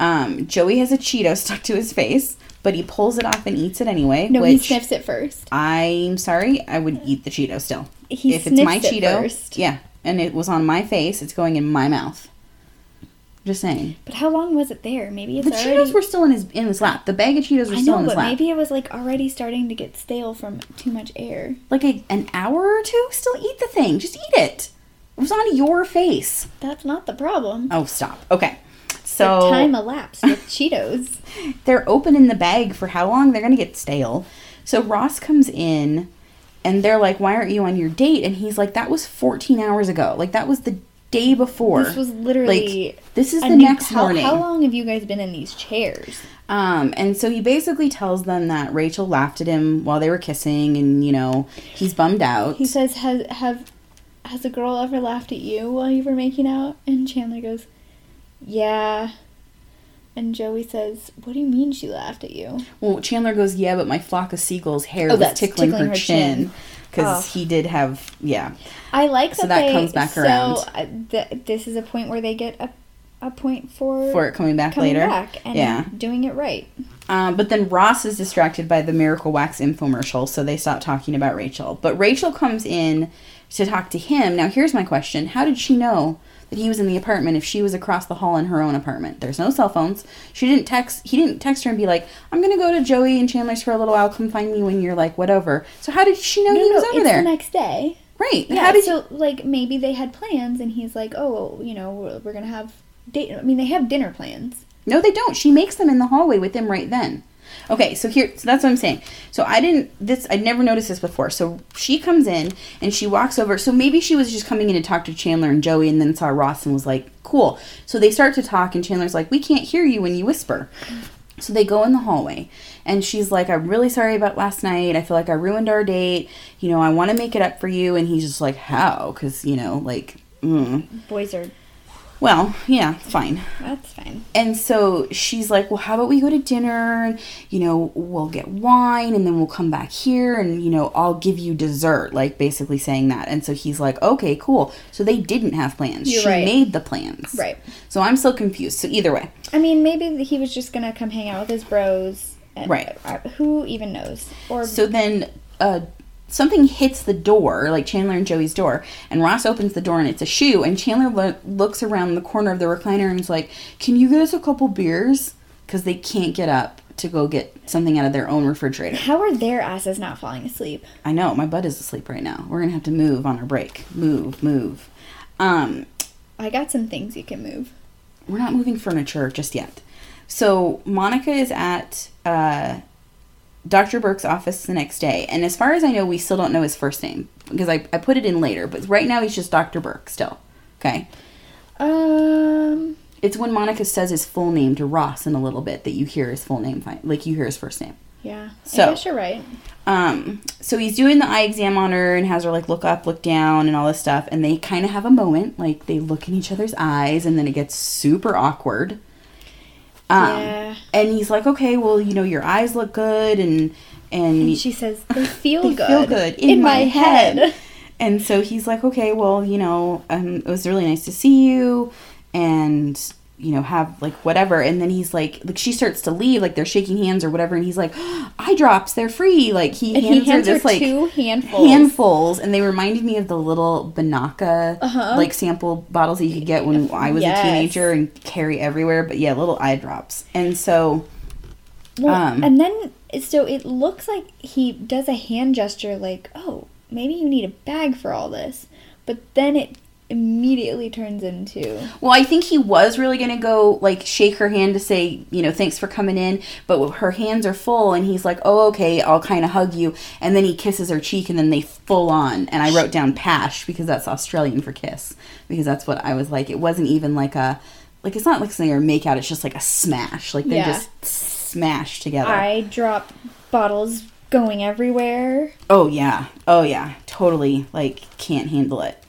Um, Joey has a Cheeto stuck to his face, but he pulls it off and eats it anyway. No, he sniffs it first. I'm sorry, I would eat the Cheeto still. He if it's my it Cheeto, first. yeah, and it was on my face, it's going in my mouth. Just saying. But how long was it there? Maybe it's The already. Cheetos were still in his in his lap. The bag of Cheetos were I still in his lap. maybe it was like already starting to get stale from too much air. like a, an hour or two, still eat the thing. Just eat it. It was on your face. That's not the problem. Oh, stop. Okay. The So time elapsed with (laughs) Cheetos. they're open in the bag for how long? They're going to get stale. So Ross comes in and they're like, Why aren't you on your date? And he's like, That was 14 hours ago. Like, that was the day before. This was literally. Like, this is the new- next how, morning. How long have you guys been in these chairs? Um, and so he basically tells them that Rachel laughed at him while they were kissing and, you know, he's bummed out. He says, "Has have has a girl ever laughed at you while you were making out?" And Chandler goes, "Yeah." And Joey says, "What do you mean she laughed at you?" Well, Chandler goes, Yeah, but my flock of seagulls' hair Oh, was tickling, tickling her, her chin. because Oh. he did have yeah. I like that, So that they, comes back so, around. uh, th- this is a point where they get a, a point for For it coming back coming later. back and Yeah. doing it right. Um, but then Ross is distracted by the Miracle Wax infomercial, so they stop talking about Rachel. But Rachel comes in to talk to him. Now, here's my question How did she know that he was in the apartment if she was across the hall in her own apartment? There's no cell phones. She didn't text, he didn't text her and be like, I'm going to go to Joey and Chandler's for a little while. Come find me when you're like, whatever. So, how did she know No, he was no, over it's there? the next day. right. Yeah, how did so like maybe they had plans, and he's like, "Oh, you know, we're, we're gonna have date." I mean, they have dinner plans. No, they don't. She makes them in the hallway with him right then. Okay, so here, so that's what I'm saying. So I didn't this I never noticed this before. So she comes in and she walks over. So maybe she was just coming in to talk to Chandler and Joey, and then saw Ross and was like, "Cool." So they start to talk, and Chandler's like, "We can't hear you when you whisper." So they go in the hallway, and she's like, "I'm really sorry about last night. I feel like I ruined our date. You know, I want to make it up for you." And he's just like, "How?" Because you know, like, mm. Boys are well, yeah, fine. that's fine. And so she's like, Well, how about we go to dinner? And, you know, we'll get wine and then we'll come back here and, you know, I'll give you dessert. Like, basically saying that. And so he's like, Okay, cool. So they didn't have plans. You're she right. made the plans. Right. So I'm still confused. So either way. I mean, maybe he was just gonna come hang out with his bros. And, Right. uh, who even knows? Or So then uh, something hits the door, like Chandler and Joey's door, and Ross opens the door and it's a shoe. And Chandler lo- looks around the corner of the recliner and is like, Can you get us a couple beers? Because they can't get up to go get something out of their own refrigerator. how are their asses not falling asleep? I know my butt is asleep right now. We're gonna have to move on our break. Move, move. Um, I got some things you can move. we're not moving furniture just yet. So Monica is at uh, Dr. Burke's office the next day, and as far as I know, we still don't know his first name because I, I put it in later. But right now, he's just Dr. Burke still. Okay. Um, It's when Monica says his full name to Ross in a little bit that you hear his full name, like you hear his first name. yeah. So- I guess you're right. Um, so he's doing the eye exam on her and has her like look up, look down, and all this stuff. And they kind of have a moment, like they look in each other's eyes, and then it gets super awkward. Um, Yeah. And he's like, "Okay, well, you know, your eyes look good, and and, And she says they (laughs) feel they good. feel good in, my, head. And so he's like, "Okay, well, you know, um, it was really nice to see you, and." You know, have like whatever, and then he's like, like she starts to leave, like they're shaking hands or whatever, and he's like, eye drops, they're free. Like he And hands, he hands her like two handfuls. handfuls, and they reminded me of the little Binaca Uh-huh. like sample bottles that you could get when I was Yes. a teenager and carry everywhere. But yeah, little eye drops, and so Well, Um, and then so it looks like he does a hand gesture, like, "Oh, maybe you need a bag for all this," but then it immediately turns into well, I think he was really gonna go like shake her hand to say you know thanks for coming in, but her hands are full, and he's like, oh okay, I'll kind of hug you, and then he kisses her cheek, and then they full on, and I wrote down pash because that's Australian for kiss because that's what I was like. It wasn't even like a like it's not like something or make out. It's just like a smash, like they Yeah. just smash together. I drop bottles going everywhere. Oh yeah. Oh yeah. Totally like can't handle it.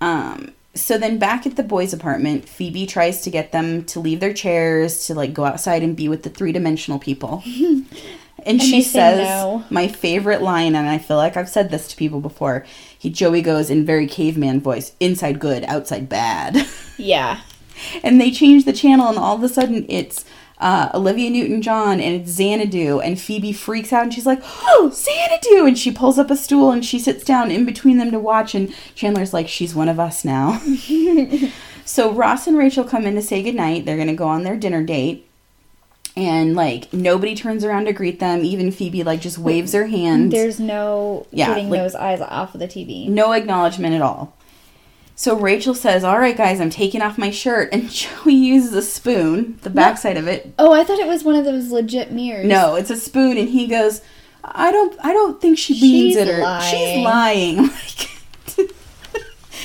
Um so then back at the boys' apartment, Phoebe tries to get them to leave their chairs to like go outside and be with the three-dimensional people. (laughs) and, she says no. my favorite line and I feel like I've said this to people before. He Joey goes in very caveman voice, inside good, outside bad. (laughs) Yeah. and they change the channel and all of a sudden it's uh, Olivia Newton-John and it's Xanadu and Phoebe freaks out and she's like, "Oh, Xanadu!" and she pulls up a stool and she sits down in between them to watch and Chandler's like, "She's one of us now." (laughs) so Ross and Rachel come in to say goodnight. They're gonna go on their dinner date. And like nobody turns around to greet them. Even Phoebe like just waves her hand. There's no Yeah, getting like- those eyes off of the TV. No acknowledgement at all. So Rachel says, All right, guys, I'm taking off my shirt. And (laughs) Joey uses a spoon, the backside of it. Oh, I thought it was one of those legit mirrors. No, it's a spoon. And he goes, I don't I don't think she means She's it or she's lying.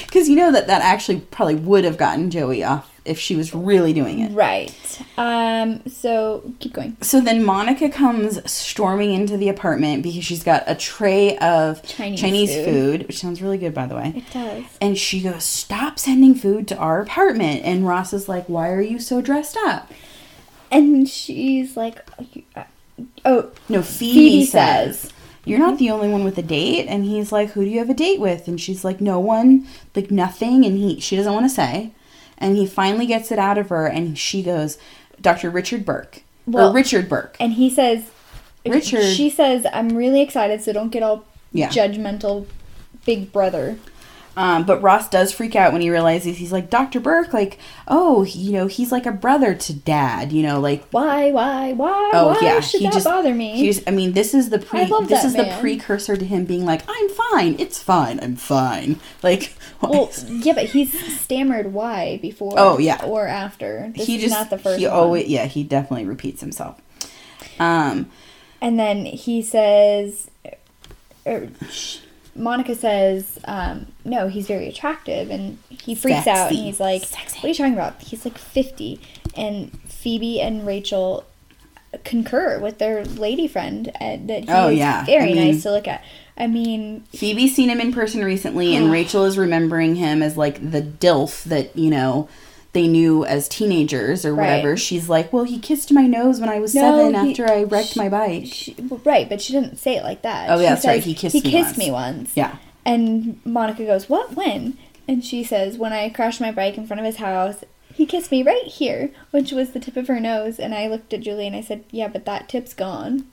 Because (laughs) (laughs) you know that that actually probably would have gotten Joey off if she was really doing it. Right. Um. So keep going. So then Monica comes storming into the apartment because she's got a tray of Chinese Chinese food. food, which sounds really good, by the way. It does. And she goes, Stop sending food to our apartment. And Ross is like, Why are you so dressed up? And she's like, uh, "Oh, No, Phoebe, Phoebe says, says. You're not the only one with a date. And he's like, Who do you have a date with? And she's like, No one, like nothing. And he she doesn't want to say. And he finally gets it out of her and she goes, Dr. Richard Burke. Well- or Richard Burke. And he says, Richard- She says, I'm really excited, so don't get all Yeah. judgmental, big brother. Um, but Ross does freak out when he realizes he's like, Dr. Burke, like, oh, you know, he's like a brother to dad, you know, like Why, why, why, Oh why yeah, should he that just bother me? He's, I mean, this is the pre. This is the precursor to him being like, "I'm fine. It's fine. I'm fine." (laughs) Like, well, yeah, but he's stammered why before. Oh, yeah. or after. This he is just not the first he one. always yeah he definitely repeats himself. Um, And then he says, er, Monica says, um, no, he's very attractive. And he freaks out and he's like, Sexy. what are you talking about? He's like 50. And Phoebe and Rachel concur with their lady friend uh, that Oh, is yeah. very I mean- nice to look at. I mean, Phoebe's seen him in person recently, and (sighs) Rachel is remembering him as like the dilf that you know they knew as teenagers or Right. whatever. She's like, "Well, he kissed my nose when I was No, seven he- after I wrecked my bike." she, right, but she didn't say it like that. Oh, She yeah, that's right. He kissed he me kissed once." me once. Yeah. And Monica goes, What? When? And she says, When I crashed my bike in front of his house, he kissed me right here, which was the tip of her nose. And I looked at Julie and I said, Yeah, but that tip's gone.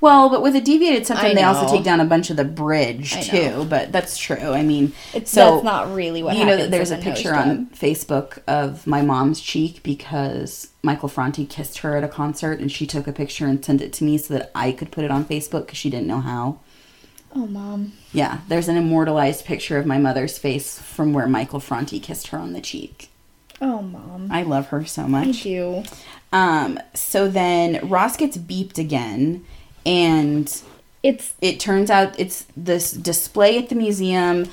Well, but with a deviated septum, they also take down a bunch of the bridge too. But that's true. I mean, It's, so that's not really what you know there's a picture on Facebook of my mom's cheek because Michael Franti kissed her at a concert, and she took a picture and sent it to me so that I could put it on Facebook because she didn't know how. Oh, mom. Yeah, there's an immortalized picture of my mother's face from where Michael Franti kissed her on the cheek. Oh, mom. I love her so I much. do. Um, so then Ross gets beeped again, and It's it turns out it's this display at the museum.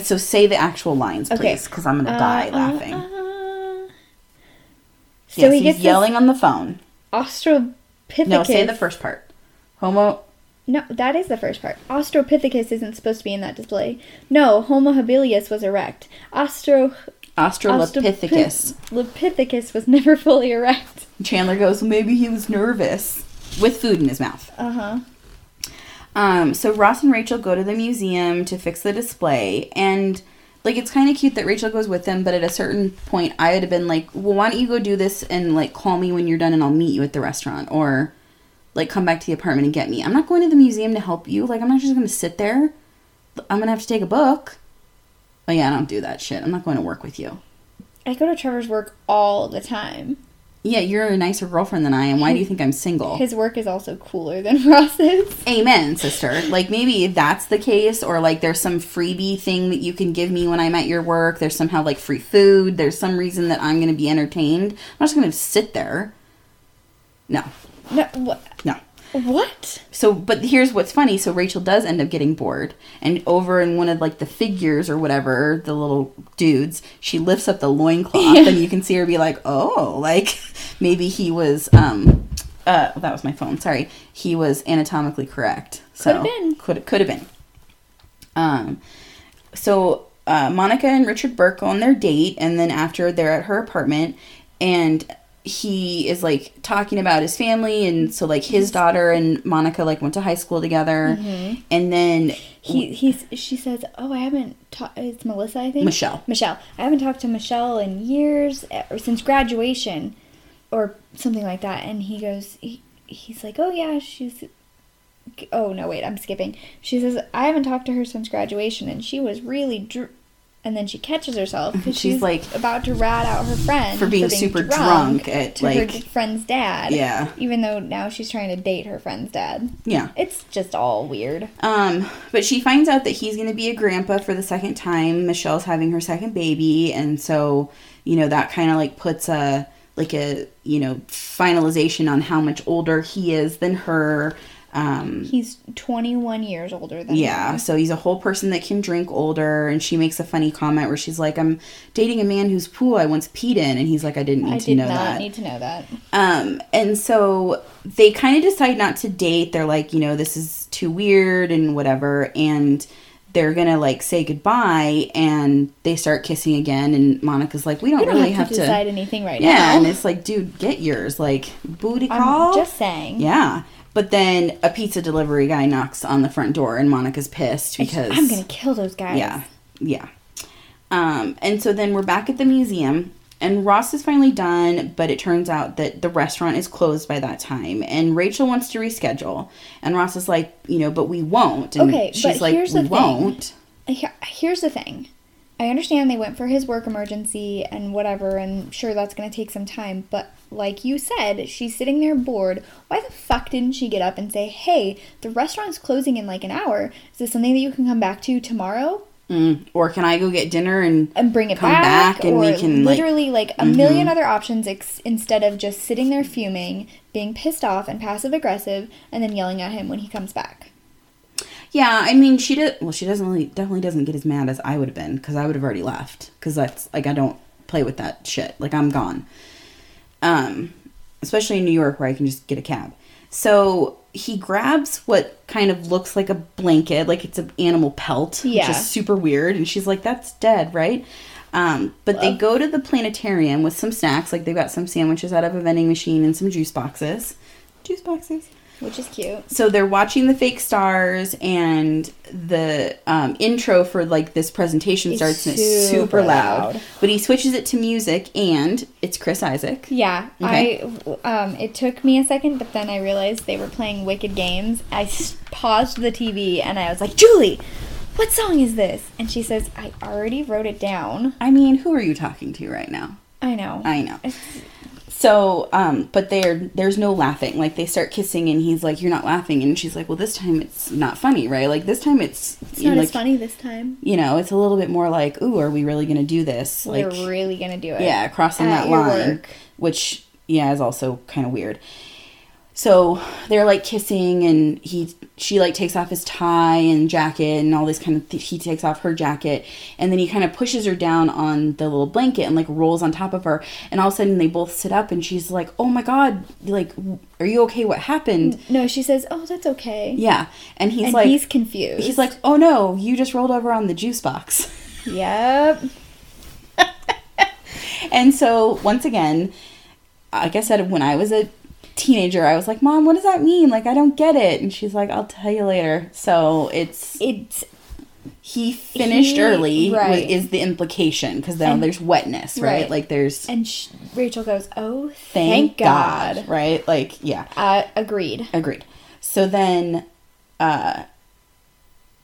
So say the actual lines, please, because I'm gonna die uh, laughing. uh, uh. so yes, he he's gets yelling on the phone. Australopithecus. No, say the first part. Homo. No, that is the first part. Australopithecus isn't supposed to be in that display. No, Homo habilis was erect. Austro Australopithecus. Australopithecus was never (laughs) fully erect. Chandler goes, well, maybe he was nervous with food in his mouth. Uh huh. Um, so Ross and Rachel go to the museum to fix the display, and like it's kind of cute that Rachel goes with them. But at a certain point, I would have been like, "Well, why don't you go do this and like call me when you're done, and I'll meet you at the restaurant, or like come back to the apartment and get me." I'm not going to the museum to help you. Like I'm not just going to sit there. I'm gonna have to take a book. Oh yeah, I don't do that shit. I'm not going to work with you. I go to Trevor's work all the time. Yeah, you're a nicer girlfriend than I am. Why do you think I'm single? His work is also cooler than (laughs) Ross's. Amen, sister. Like maybe that's the case, or like there's some freebie thing that you can give me when I'm at your work. There's somehow like free food. There's some reason that I'm going to be entertained. I'm not just going to sit there. No, No, what? no. What? So, but here's what's funny. So Rachel does end up getting bored, and over in one of like the figures or whatever, the little dudes, she lifts up the loincloth, Yeah. and you can see her be like, "Oh, like (laughs) maybe he was." um uh, that was my phone. Sorry, he was anatomically correct. So Could've been. Could could have been. Um, so uh, Monica and Richard Burke go on their date, and then after they're at her apartment, and he is like talking about his family, and so like his daughter and Monica like went to high school together, and then He he's she says, "Oh, I haven't talked. It's Melissa, I think. Michelle. Michelle. I haven't talked to Michelle in years, eh, or since graduation, or something like that." And he goes, he, he's like, "Oh yeah, she's." Oh no, wait, I'm skipping. She says, "I haven't talked to her since graduation, and she was really." Dr-. And then she catches herself because (laughs) She's, she's, like, about to rat out her friend for being super drunk at, to her friend's dad. Yeah. Even though now she's trying to date her friend's dad. yeah. It's just all weird. Um, but she finds out that he's going to be a grandpa for the second time. Michelle's having her second baby, and so you know that kind of like puts a like a you know finalization on how much older he is than her. Um, He's 21 years older than yeah, her. so he's a whole person that can drink older, and she makes a funny comment where she's like, "I'm dating a man whose pool I once peed in," and he's like, "I didn't need I to did know not that." need to know that. Um, and so they kind of decide not to date. They're like, you know, this is too weird and whatever. And they're gonna like say goodbye, and they start kissing again. And Monica's like, we don't We don't really have, have, to decide anything right Yeah, now. and it's like, dude, get yours. Like booty I'm call. just saying. Yeah. But then a pizza delivery guy knocks on the front door, and Monica's pissed because I'm gonna kill those guys. yeah, yeah. Um, and so then we're back at the museum, and Ross is finally done, but it turns out that the restaurant is closed by that time, and Rachel wants to reschedule, and Ross is like, you know, but we won't. And Okay, she's but like, here's we the thing. won't. Here- Here's the thing. I understand they went for his work emergency and whatever, and sure that's gonna take some time. But like you said, she's sitting there bored. Why the fuck didn't she get up and say, "Hey, the restaurant's closing in like an hour. Is this something that you can come back to tomorrow?" Mm. Or can I go get dinner and and bring it come back, back and or we can, like- mm-hmm. literally like, a million other options ex- instead of just sitting there fuming, being pissed off and passive aggressive, and then yelling at him when he comes back. Yeah, I mean, she did. Well, she doesn't really, definitely doesn't get as mad as I would have been because I would have already left. Because that's like I don't play with that shit. Like I'm gone. Um, especially in New York where I can just get a cab. So he grabs what kind of looks like a blanket, like it's an animal pelt, Yeah. which is super weird. And she's like, "That's dead, right?" Um, but they go to the planetarium with some snacks, like they've got some sandwiches out of a vending machine and some juice boxes. Juice boxes Which is cute. so they're watching the fake stars and the um, intro for like this presentation It's starts and it's super loud. loud. but he switches it to music and it's Chris Isaak Yeah, Okay. I um, it took me a second, but then I realized they were playing Wicked Games. I paused the TV and I was like, Julie, what song is this? And she says, I already wrote it down. i mean who are you talking to right now I know. i know so um but there there's no laughing like they start kissing and he's like you're not laughing and she's like well this time it's not funny right like this time it's, it's not like as funny this time. you know it's a little bit more like ooh are we really gonna do this like We're really gonna do it. Yeah, crossing At that line, work. which yeah is also kind of weird. So they're like kissing, and he she like takes off his tie and jacket and all this kind of. Th- he takes off her jacket, and then he kind of pushes her down on the little blanket and like rolls on top of her. And all of a sudden they both sit up, and she's like, "Oh my god, like, are you okay? What happened?" No, she says, "Oh, that's okay." Yeah, and he's and like, he's confused. he's like, "Oh no, you just rolled over on the juice box." "Yep." (laughs) And so once again, like I said, when I was a teenager, I was like, "Mom, what does that mean? Like, I don't get it." And she's like, "I'll tell you later." So it's It's he finished He- early right. is the implication because now there's wetness, right? right. Like there's and sh- Rachel goes, "Oh, thank, thank, God. God." right? Like yeah, Uh, agreed. agreed. So then, uh,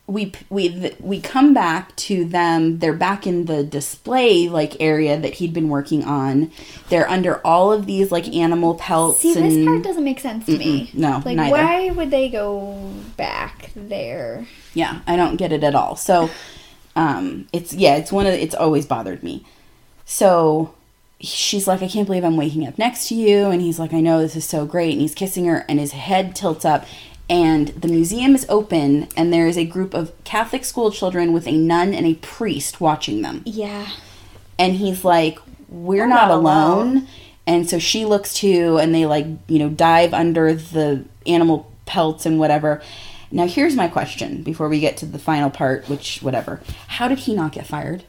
we we we come back to them. They're back in the display like area that he'd been working on. They're under all of these like animal pelts. See, and, this part doesn't make sense to me. no, like neither. why would they go back there? Yeah, I don't get it at all. So, um, it's yeah, it's one of the, it's always bothered me. So she's like, I can't believe I'm waking up next to you, and he's like, I know this is so great, and he's kissing her, and his head tilts up, and the museum is open, and there is a group of Catholic school children with a nun and a priest watching them, Yeah. and he's like, We're I'm not not alone. alone. And so she looks too, and they like, you know, dive under the animal pelts and whatever. Now, here's my question before we get to the final part, which, whatever. How did he not get fired?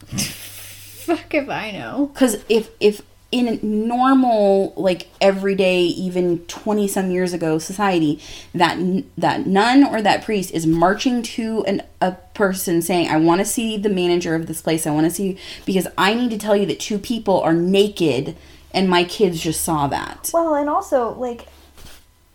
(laughs) Fuck if I know. Because if, if in normal, like everyday, even 20 some years ago society, that, that nun or that priest is marching to an, a person saying, I want to see the manager of this place. I want to see, because I need to tell you that two people are naked and my kids just saw that. Well, and also like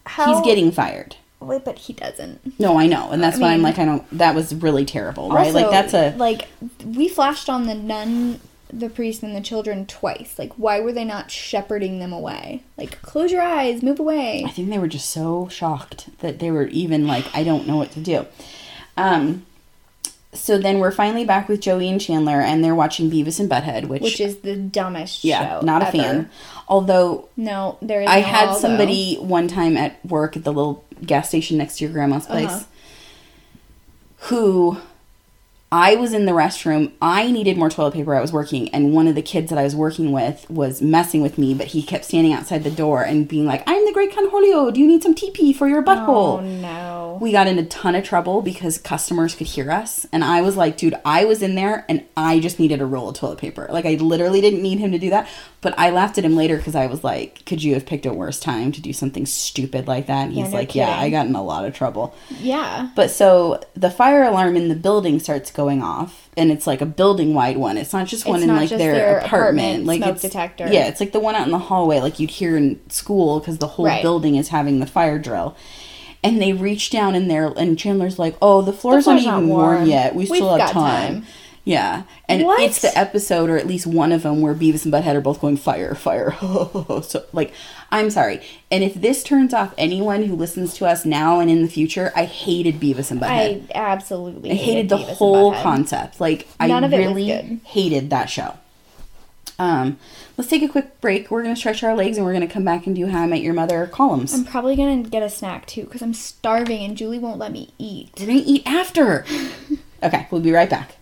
how He's getting fired. Wait, but he doesn't. No, I know, and that's I why I'm like, I don't. That was really terrible, right? like that's a. like we flashed on the nun, the priest, and the children twice. Like, why were they not shepherding them away? Like, close your eyes, move away. I think they were just so shocked that they were even like, I don't know what to do. Um. So then we're finally back with Joey and Chandler, and they're watching Beavis and Butthead, which, Which is the dumbest yeah, show. not a ever. fan. Although No, there is. I no had although. somebody one time at work at the little gas station next to your grandma's place Uh-huh. who I was in the restroom. I needed more toilet paper. I was working, and one of the kids that I was working with was messing with me, but he kept standing outside the door and being like, I'm the great Cornholio. Do you need some TP for your butthole?" Oh no. We got in a ton of trouble because customers could hear us. And I was like, dude, I was in there and I just needed a roll of toilet paper. Like, I literally didn't need him to do that. But I laughed at him later because I was like, "Could you have picked a worse time to do something stupid like that?" And Yeah, he's no like, "Yeah. I got in a lot of trouble." Yeah. But so the fire alarm in the building starts going off, and it's like a building wide one. It's not just one It's in like their, their apartment. apartment Like smoke it's detector. Yeah, it's like the one out in the hallway, like you'd hear in school, because the whole Right. building is having the fire drill. And they reach down in there, and Chandler's like, "Oh, the floor's, floor's not not even warm warm. yet. We We've still have time." time. Yeah, and What? it's the episode, or at least one of them, where Beavis and Butthead are both going fire, fire. (laughs) so, like, I'm sorry. And if this turns off anyone who listens to us now and in the future, I hated Beavis and Butthead. I absolutely I hated the Beavis whole concept. Like None I of it was really hated that show. Um, let's take a quick break. We're gonna stretch our legs and we're gonna come back and do How I Met Your Mother columns. I'm probably gonna get a snack too because I'm starving and Julie won't let me eat. we're gonna eat after. (laughs) okay, we'll be right back.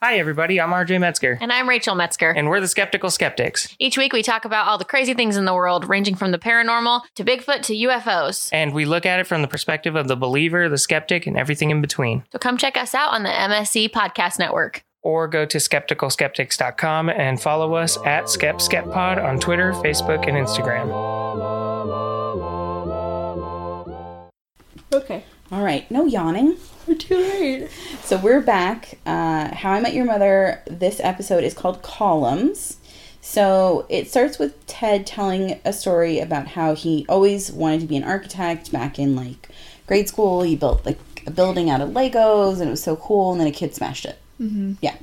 Hi, everybody. I'm RJ Metzger, And I'm Rachel Metzger. and we're the Skeptical Skeptics. Each week we talk about all the crazy things in the world, ranging from the paranormal to Bigfoot to UFOs. And we look at it from the perspective of the believer, the skeptic, and everything in between. So come check us out on the MSC Podcast Network. Or go to skepticalskeptics.com and follow us at SkepSkepPod on Twitter, Facebook, and Instagram. Okay. All right, no yawning. We're too late. So we're back. Uh, How I Met Your Mother. This episode is called Columns. So it starts with Ted telling a story about how he always wanted to be an architect back in like grade school. He built like a building out of Legos and it was so cool. And then a kid smashed it. Mm-hmm. Yeah.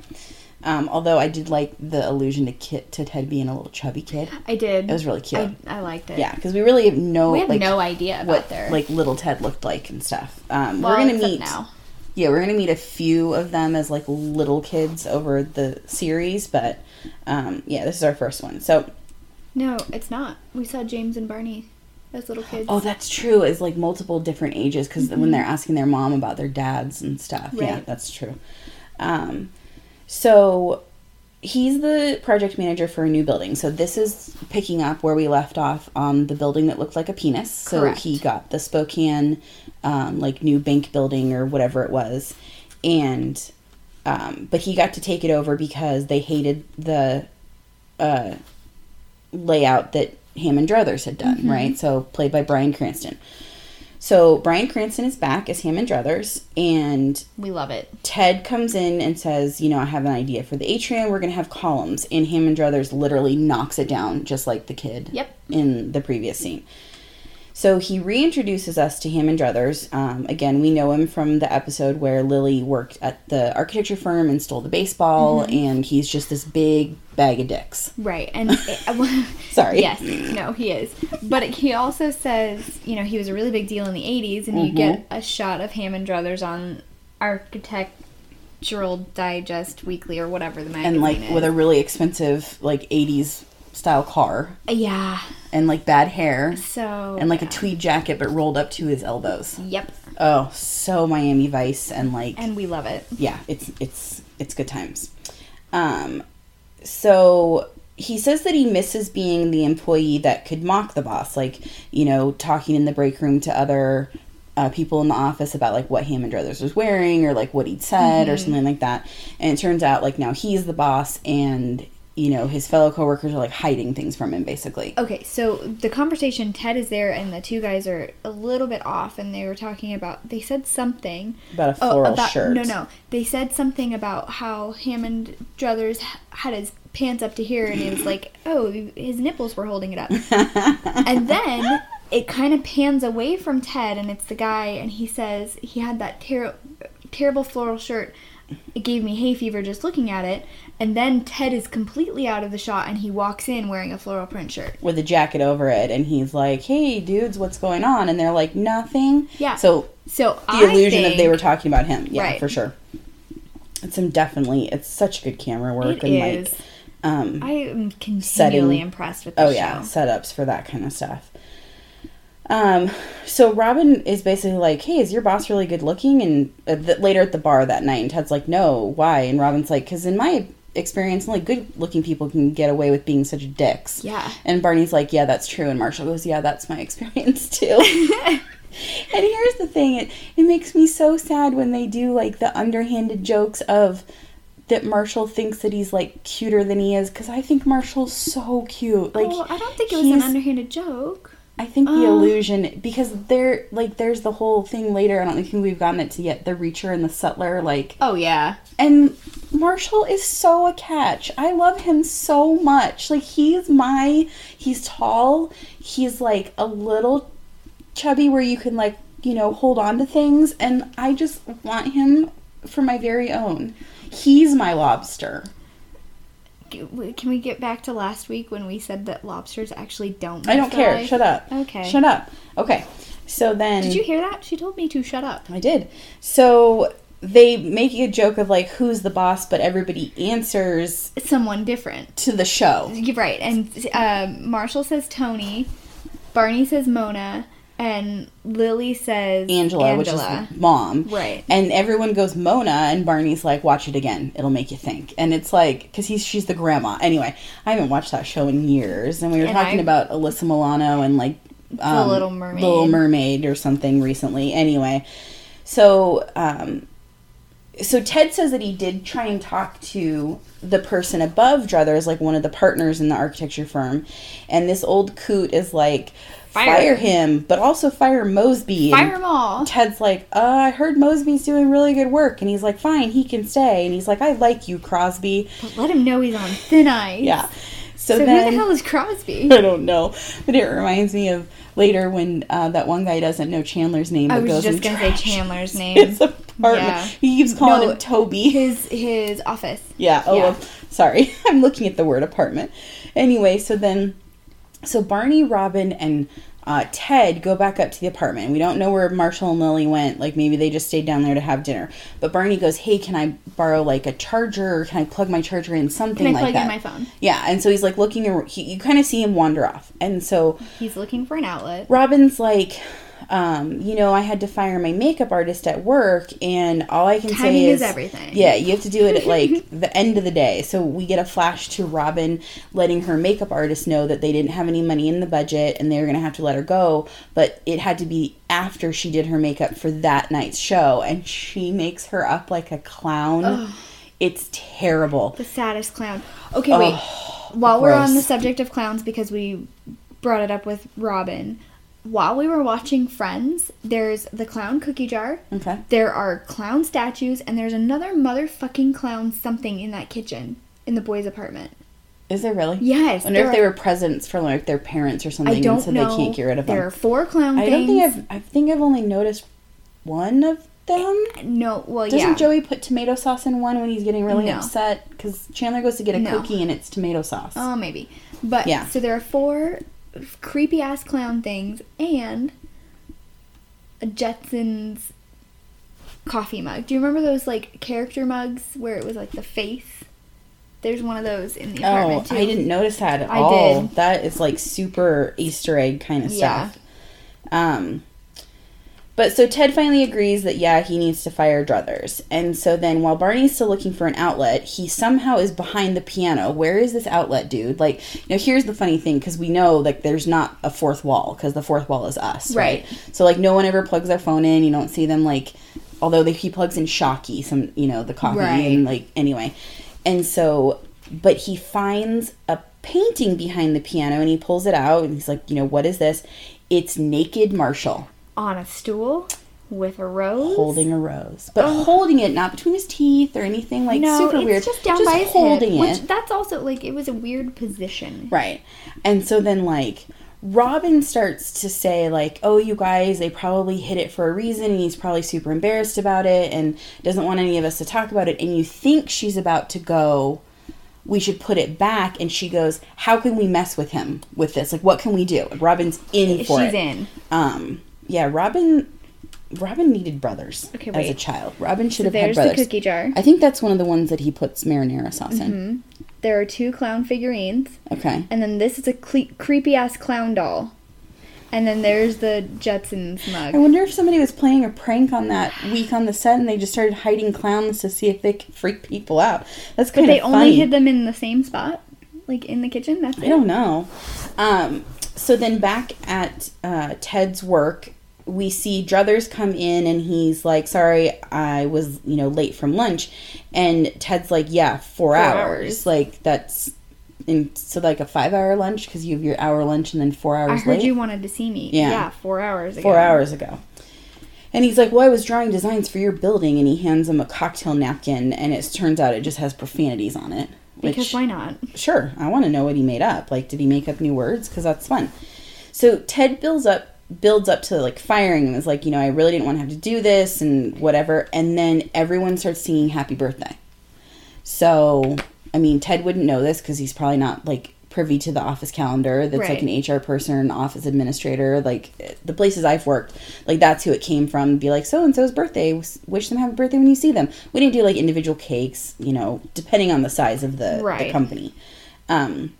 Um, although I did like the allusion to Kit to Ted being a little chubby kid. I did. It was really cute. I, I liked it. yeah, because we really have no We have like no idea about what their. like little Ted looked like and stuff. Um, well, we're gonna meet now. Yeah, we're gonna meet a few of them as like little kids over the series, but um, yeah, this is our first one. So, No, it's not. We saw James and Barney as little kids. oh, that's true. It's like multiple different ages because when they're asking their mom about their dads and stuff. Yeah, Right. that's true. Um, so he's the project manager for a new building. So this is picking up where we left off on the building that looked like a penis. Correct. So he got the Spokane, um, like new bank building or whatever it was, and um, but he got to take it over because they hated the uh, layout that Hammond Druthers had done, right? So played by Bryan Cranston. So Bryan Cranston is back as Hammond Druthers, and we love it. Ted comes in and says, "You know, I have an idea for the atrium. We're going to have columns." And Hammond Druthers literally knocks it down, just like the kid Yep. in the previous scene. So he reintroduces us to Hammond Druthers. Um, again, we know him from the episode where Lily worked at the architecture firm and stole the baseball, and he's just this big bag of dicks. Right. And (laughs) it, Sorry. yes, no, he is. But he also says, you know, he was a really big deal in the 80s, and you Mm-hmm. get a shot of Hammond Druthers on Architectural Digest Weekly or whatever the magazine and like is. with a really expensive like 80s style car yeah. and like bad hair So. and like a tweed jacket but rolled up to his elbows. Yep. Oh, so Miami Vice and like And we love it. yeah, it's it's it's good times. Um so he says that he misses being the employee that could mock the boss, like, you know, talking in the break room to other uh, people in the office about like what Hammond Druthers was wearing or like what he'd said or something like that. And it turns out like now he's the boss and you know his fellow coworkers are like hiding things from him basically. Okay, so the conversation, Ted is there, and the two guys are a little bit off, and they were talking about. They said something About a oh, floral Oh, about, shirt. No, no, they said something about how Hammond Druthers had his pants up to here, and it was like, (laughs) oh, his nipples were holding it up, (laughs) and then it kind of pans away from Ted, and it's the guy, and he says he had that ter- terrible floral shirt. It gave me hay fever just looking at it. And then Ted is completely out of the shot and he walks in wearing a floral print shirt. with a jacket over it and he's like, "Hey dudes, what's going on?" and they're like, "Nothing." Yeah. So So the I illusion that they were talking about him. Yeah, Right. for sure. It's some definitely it's such good camera work It and is. like um I am continually setting- impressed with the oh show. yeah, setups for that kind of stuff. Um so Robin is basically like, "Hey, is your boss really good looking?" and uh, th- later at the bar that night, and Ted's like, "No, why?" and Robin's like, "Cuz in my experience, only good looking people can get away with being such dicks." Yeah. And Barney's like, "Yeah, that's true." And Marshall goes, "Yeah, that's my (laughs) experience too." (laughs) and here's the thing: it it makes me so sad when they do like the underhanded jokes of that Marshall thinks that he's like cuter than he is because I think Marshall's so cute. Like oh, I don't think it was an underhanded joke. I think the Uh. illusion because there like there's the whole thing later. I don't think we've gotten it to yet. The Reacher and the Settler, like, Oh yeah. and Marshall is so a catch. I love him so much. Like he's my he's tall. He's like a little chubby where you can like you know hold on to things, and I just want him for my very own. He's my lobster. Can we get back to last week when we said that lobsters actually don't? I don't care. Shut up. Okay. Shut up. Okay. So then Did you hear that? She told me to shut up. I did. So they make a joke of like who's the boss, but everybody answers Someone different. to the show. Right. And um, Marshall says Tony, Barney says Mona, and Lily says Angela, which is mom. Right. And everyone goes Mona, and Barney's like, "Watch it again; it'll make you think." And it's like, because he's she's the grandma. Anyway, I haven't watched that show in years, and we were And talking I- about Alyssa Milano and like um, Little Mermaid. Little Mermaid or something recently. Anyway, so um, so Ted says that he did try and talk to the person above Druthers, like one of the partners in the architecture firm, and this old coot is like. Fire. Fire him, but also fire Mosby. Fire them all. Ted's like, uh, I heard Mosby's doing really good work. And he's like, fine, he can stay. And he's like, I like you, Crosby. But let him know he's on thin ice. Yeah. So, So, then, who the hell is Crosby? (laughs) I don't know. But it reminds me of later when uh, that one guy doesn't know Chandler's name. I was goes just gonna say Chandler's (laughs) name. His apartment. Yeah. He keeps calling No, him Toby. (laughs) His his office. Yeah. Oh, Yeah. well, sorry. I'm looking at the word apartment. Anyway, so then, so Barney, Robin, and uh, Ted go back up to the apartment. We don't know where Marshall and Lily went. Like maybe they just stayed down there to have dinner. But Barney goes, "Hey, can I borrow like a charger? Or can I plug my charger in something Can I like plug that?" in my phone? Yeah. And so he's like looking. He, you kind of see him wander off. And so He's looking for an outlet. Robin's like, um, you know, I had to fire my makeup artist at work, and all I can say is, is everything. Yeah, you have to do it at like (laughs) the end of the day. So we get a flash to Robin letting her makeup artist know that they didn't have any money in the budget and they were gonna have to let her go, but it had to be after she did her makeup for that night's show, and she makes her up like a clown. It's terrible. The saddest clown. Okay, wait. While we're on the subject of clowns, because we brought it up with Robin, while we were watching Friends, there's the clown cookie jar. Okay. There are clown statues, and there's another motherfucking clown something in that kitchen in the boys' apartment. Is there really? Yes, I wonder if they were presents from like their parents or something, I don't and so know. they can't get rid of them. There are four clown I things. don't think I've. I think I've only noticed one of them. Eh, no, well, Doesn't yeah. Joey put tomato sauce in one when he's getting really No. upset? Because Chandler goes to get a No. cookie and it's tomato sauce. Oh, maybe. But Yeah. so there are four creepy ass clown things and a Jetsons coffee mug. Do you remember those like character mugs where it was like the face? There's one of those in the Oh, apartment too. I didn't notice that at I all. did. That is like super Easter egg kind of Yeah. stuff. Um, but so Ted finally agrees that yeah, he needs to fire Druthers. And so then while Barney's still looking for an outlet, he somehow is behind the piano. Where is this outlet, dude? Like, you know, here's the funny thing because we know like there's not a fourth wall because the fourth wall is us, right. Right. So like no one ever plugs their phone in. You don't see them like, although they, he plugs in Shocky, some you know the coffee Right. and like anyway. And so, but he finds a painting behind the piano and he pulls it out and he's like, you know, what is this? It's naked Marshall on a stool with a rose. holding a rose, but holding it not between his teeth or anything like no, super it's weird. just down by his holding hip, it. which that's also like it was a weird position. Right. And so then like Robin starts to say like, "Oh, you guys, they probably hid it for a reason and he's probably super embarrassed about it and doesn't want any of us to talk about it." And you think she's about to go, "We should put it back." And she goes, "How can we mess with him with this? Like what can we do?" Robin's in for She's it. in. Um yeah, Robin Robin needed brothers Okay, as a child. Robin should So have had brothers. there's the cookie jar. I think that's one of the ones that he puts marinara sauce in. Mm-hmm. There are two clown figurines. Okay. And then this is a cle- creepy ass clown doll. And then there's the Jetsons mug. I wonder if somebody was playing a prank on that week on the set and they just started hiding clowns to see if they could freak people out. That's But kind they of only hid them in the same spot, like in the kitchen. That's I it. don't know. Um, so then back at uh, Ted's work, we see Druthers come in and he's like, "Sorry, I was you know late from lunch," and Ted's like, "Yeah, four, hours. hours. Like that's." in so like a five hour lunch because you have your hour lunch and then four hours I heard late. you wanted to see me. Yeah. Yeah, four hours ago. four hours ago. And he's like, "Well, I was drawing designs for your building," and he hands him a cocktail napkin, and it turns out it just has profanities on it. Because why not? sure, I want to know what he made up. Like, did he make up new words? Because that's fun. So Ted builds up builds up to like firing him. Is like, you know, I really didn't want to have to do this and whatever. And then everyone starts singing "Happy Birthday." So, I mean, Ted wouldn't know this because he's probably not like privy to the office calendar. That's like an HR person an office administrator. Like the places I've worked, like that's who it came from. Be like, so and so's birthday. Wish them happy birthday when you see them. We didn't do like individual cakes, you know, depending on the size of the, the company. Um,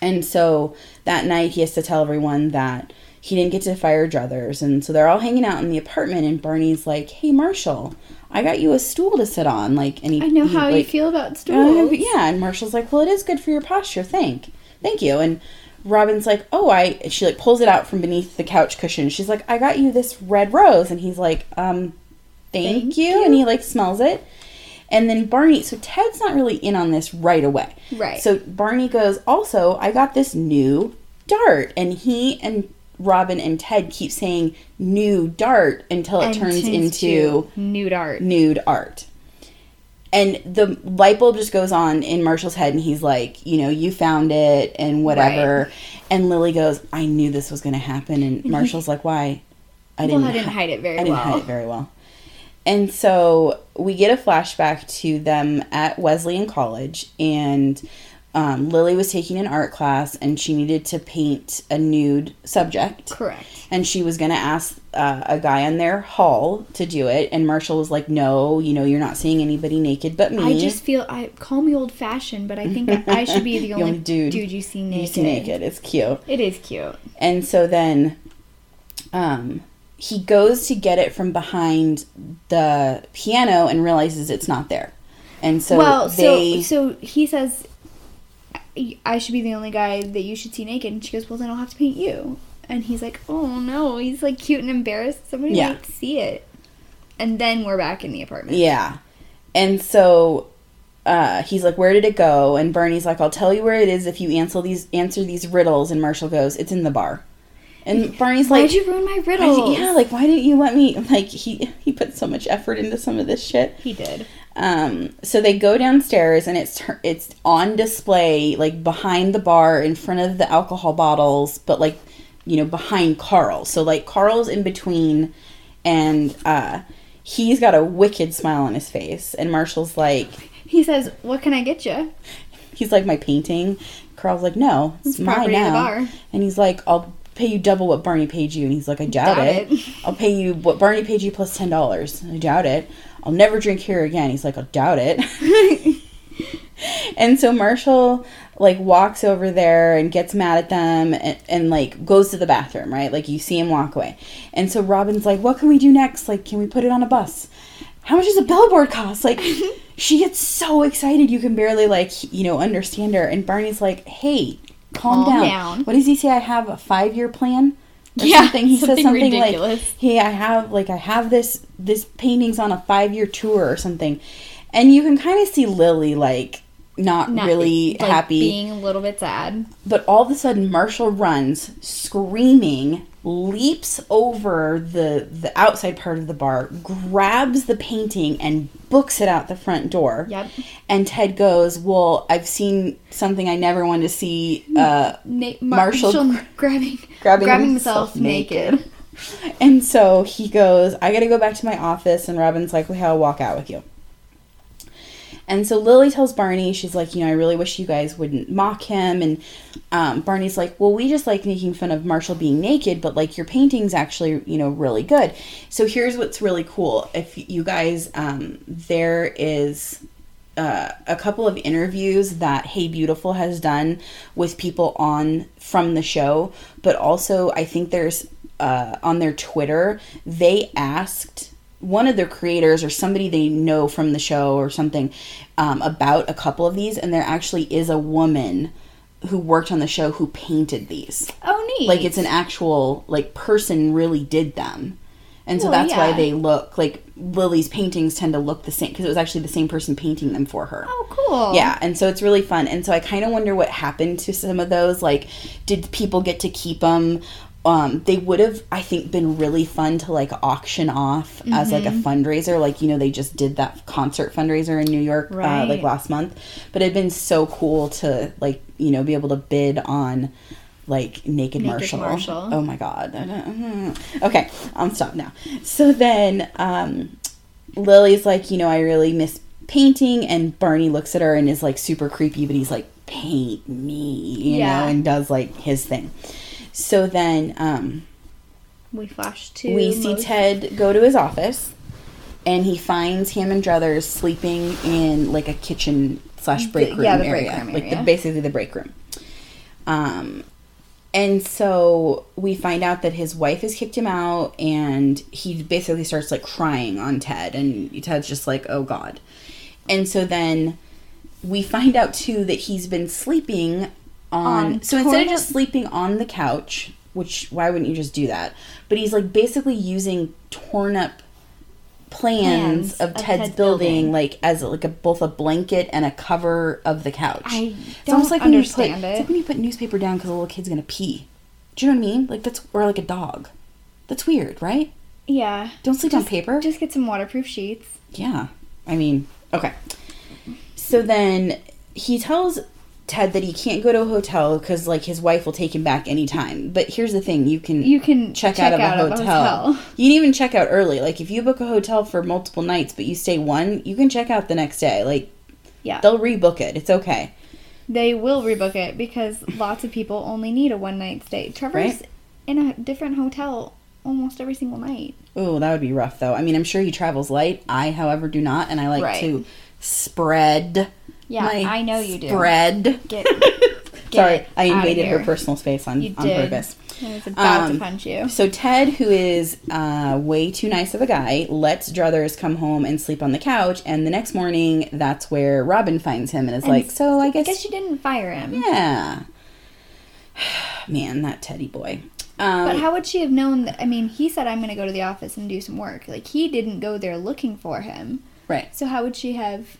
and so that night he has to tell everyone that he didn't get to fire Druthers. And so they're all hanging out in the apartment and Barney's like, Hey Marshall, I got you a stool to sit on. Like and he I know he, how you feel about stools. yeah, and Marshall's like, "Well, it is good for your posture. Thank, thank you." And Robin's like, "Oh, I." She like pulls it out from beneath the couch cushion. She's like, "I got you this red rose," and he's like, "Um, thank, Thank you. you. And he like smells it. And then Barney, so Ted's not really in on this right away. Right. So Barney goes, "Also, I got this new dart," and he and Robin and Ted keep saying "new dart" until it And turns into nude art. nude art. And the light bulb just goes on in Marshall's head, and he's like, you know, you found it and whatever. And Lily goes, I knew this was going to happen. And (laughs) Marshall's like, why? I Well, I didn't hi- hide it very I didn't well. hide it very well. And so we get a flashback to them at Wesleyan College, and um, Lily was taking an art class, and she needed to paint a nude subject. Correct. and she was going to ask uh, a guy in their hall to do it. And marshall was like no you know you're not seeing anybody naked but me. I just feel I call me old fashioned, but I think I should be (laughs) the only, only dude. dude, you see you naked. see naked. it's cute. It is cute. and so then um he goes to get it from behind the piano and realizes it's not there. And so well, they so so he says, "I- "I should be the only guy that you should see naked," and she goes, "Well, then I'll have to paint you." And he's like, "Oh no!" He's like cute and embarrassed. Somebody Yeah. might see it. And then we're back in the apartment. Yeah. And so uh, he's like, "Where did it go?" And Bernie's like, "I'll tell you where it is if you answer these answer these riddles." And Marshall goes, "It's in the bar." And Barney's like, Why'd you ruin my riddle?" yeah, like why didn't you let me? (laughs) Like he he put so much effort into some of this shit. he did. Um, so they go downstairs and it's it's on display like behind the bar in front of the alcohol bottles, but like you know behind Carl. So like Carl's in between, and uh, he's got a wicked smile on his face, and Marshall's like He says, "What can I get you?" he's like my painting. Carl's like no, it's, It's mine now, and he's like I'll pay you double what Barney paid you, and he's like I doubt, Doubt it. it. I'll pay you what Barney paid you plus ten dollars. I doubt it. I'll never drink here again. He's like, I doubt it. (laughs) and so Marshall like walks over there and gets mad at them and, and like goes to the bathroom, right? Like you see him walk away. And so Robin's like, What can we do next? Like, can we put it on a bus? How much does a billboard cost? Like (laughs) she gets so excited you can barely like, you know, understand her. And Barney's like, Hey, calm, Calm down. down. What does he say? I have a five year plan? Or Yeah, something. He says something something ridiculous. like, "Hey, I have like I have this this paintings on a five year tour or something," and you can kind of see Lily like not, Not- really like, happy. being a little bit sad. but all of a sudden, Marshall runs screaming, leaps over the the outside part of the bar, grabs the painting, and books it out the front door. Yep. And Ted goes, "Well, I've seen something I never wanted to see." Uh, Na- Marshall Marshall, gra- grabbing (laughs) grabbing grabbing, himself himself, naked. And so he goes, I gotta go back to my office. And Robin's like, well, I'll walk out with you. And so Lily tells Barney, she's like, you know, I really wish you guys wouldn't mock him. And um, Barney's like, well, we just like making fun of Marshall being naked, but like your painting's actually, you know, really good. So here's what's really cool. If you guys, um, there is uh, a couple of interviews that Hey Beautiful has done with people on from the show, but also I think there's uh, on their Twitter they asked one of their creators or somebody they know from the show or something um, about a couple of these, and there actually is a woman who worked on the show who painted these. Oh, neat! Like it's an actual like person really did them. And so Well, that's why they look like Lily's paintings tend to look the same because it was actually the same person painting them for her. Oh, cool. Yeah, and so it's really fun. And so I kind of wonder what happened to some of those. Like, did people get to keep them? Um, they would have, I think, been really fun to like auction off as like a Mm-hmm. fundraiser. Like, you know, they just did that concert fundraiser in New York uh, like last month. But it'd been so cool to like, you know, be able to bid on like Naked, Naked Marshall. Marshall. Oh my God. Okay, I'm stop now. So then, um, Lily's like, you know, I really miss painting, and Barney looks at her and is like super creepy, but he's like, paint me, you Yeah. know, and does like his thing. So then um, We flash to. we see Ted go to his office, and he finds Hammond Druthers sleeping in like a kitchen slash break room yeah, the break area, room like the, basically the break room. Um, and so we find out that his wife has kicked him out, and he basically starts like crying on Ted, and Ted's just like, "Oh God!" And so then we find out too that he's been sleeping on. On so instead of just sleeping on the couch, which why wouldn't you just do that? But he's like basically using torn up plans, Plans of, of Ted's, Ted's building, building. like as a, like a both a blanket and a cover of the couch. I It's almost like when you put, It's it. like when you put newspaper down because a little kid's gonna pee. Do you know what I mean? Like that's or like a dog. That's weird, right? Yeah. Don't sleep on paper. Just get some waterproof sheets. Yeah. I mean, okay. So then he tells Ted that he can't go to a hotel because like his wife will take him back anytime. But here's the thing: you can You can check, check out, of, out a of a hotel. hotel. (laughs) You can even check out early. Like if you book a hotel for multiple nights, but you stay one, you can check out the next day. Like Yeah. they'll rebook it. It's okay. They will rebook it because lots of people only need a one night stay. Trevor's Right. in a different hotel almost every single night. Oh, that would be rough though. I mean, I'm sure he travels light. I, however, do not, and I like Right. to spread. Yeah, my I know you do. Spread. Get, (laughs) Sorry, I invaded her personal space on, on purpose. I was about Um, to punch you. So Ted, who is uh, way too nice of a guy, lets Druthers come home and sleep on the couch. And the next morning, that's where Robin finds him and is like, "So I I guess, guess you didn't fire him. yeah." (sighs) Man, that Teddy boy. Um, But how would she have known that? I mean, he said, I'm going to go to the office and do some work. Like, he didn't go there looking for him. right. So, how would she have.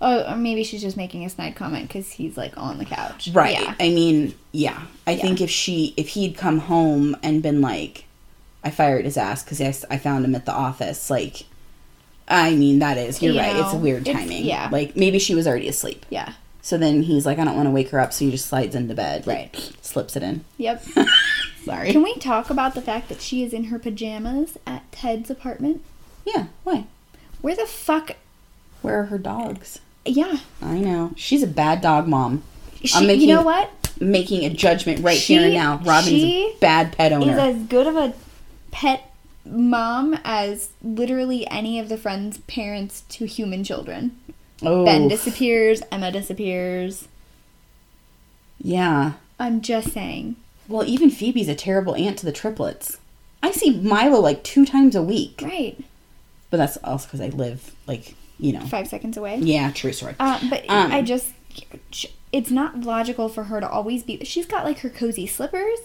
Oh, or maybe she's just making a snide comment because he's, like, on the couch. Right. Yeah. I mean, yeah. I Yeah. think if she, if he'd come home and been like, I fired his ass because I, I found him at the office, like, I mean, that is, you're You right. It's a weird timing. yeah. Like, maybe she was already asleep. Yeah. So then he's like, I don't want to wake her up. So he just slides into bed. Like, Right. Slips it in. Yep. (laughs) Sorry. Can we talk about the fact that she is in her pajamas at Ted's apartment? yeah. Why? Where the fuck. Where are her dogs? Yeah. I know. She's a bad dog mom. She, making- you know what? Making a judgment right She- here and now. Robin's a bad pet owner. Is as good of a pet mom as literally any of the friends' parents to human children. oh. Ben disappears, Emma disappears. Yeah. I'm just saying. Well, even Phoebe's a terrible aunt to the triplets. I see Milo like two times a week. Right. But that's also because I live, like, you know. Five seconds away. Yeah, true story. Uh, but Um, I just, it's not logical for her to always be. She's got like her cozy slippers.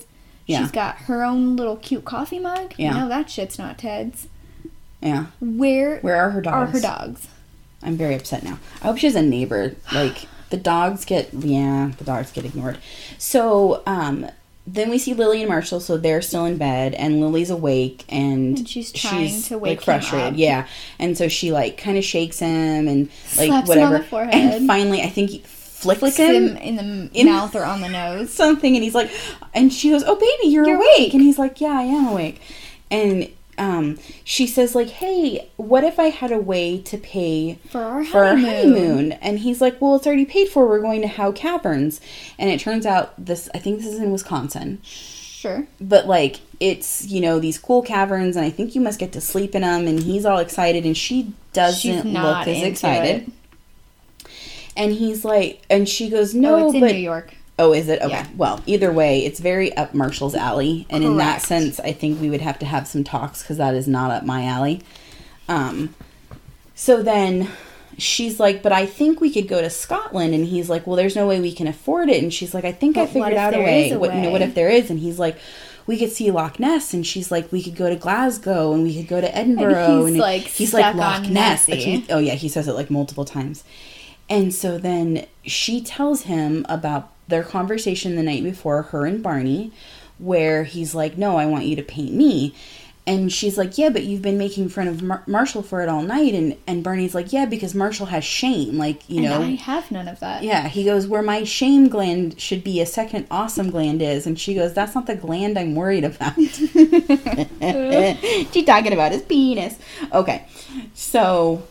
Yeah. She's got her own little cute coffee mug. Yeah. No, that shit's not Ted's. yeah. Where, Where are her dogs? are her dogs? I'm very upset now. I hope she has a neighbor. Like, the dogs get, yeah, the dogs get ignored. So, um, then we see Lily and Marshall, so they're still in bed, and Lily's awake, and, And she's trying to wake like him frustrated. up. Yeah, and so she like kind of shakes him and like Slaps whatever. And finally, I think he flicks, Flicks him, him in the in- mouth or on the nose. something and he's like and she goes oh baby you're, You're awake. awake. and he's like yeah i am awake and um she says like hey what if i had a way to pay For our for our honeymoon. honeymoon and he's like well it's already paid for we're going to howe caverns and it turns out this i think this is in wisconsin Sure. but like it's you know these cool caverns and i think you must get to sleep in them and he's all excited and she doesn't look as excited it. and he's like and she goes no No, it's in New York. Oh, is it? Okay. Yeah. Well, either way, it's very up Marshall's alley. And in that sense, I think we would have to have some talks because that is not up my alley. Um, so then she's like, but I think we could go to Scotland. And he's like, well, there's no way we can afford it. And she's like, I think I But what figured out a way. a What, you know, what if there is? And he's like, we could see Loch Ness. And she's like, we could go to Glasgow and we could go to Edinburgh. and he's, like, he's like Loch Ness. He- oh yeah, he says it like multiple times. And so then she tells him about their conversation the night before, her and Barney, where he's like, No, I want you to paint me. And she's like, Yeah, but you've been making fun of Mar- Marshall for it all night. And, and Barney's like, Yeah, because Marshall has shame. Like, you know. and I have none of that. Yeah, he goes, Where my shame gland should be, a second awesome gland is. And she goes, That's not the gland I'm worried about. (laughs) (laughs) She's talking about his penis. Okay, so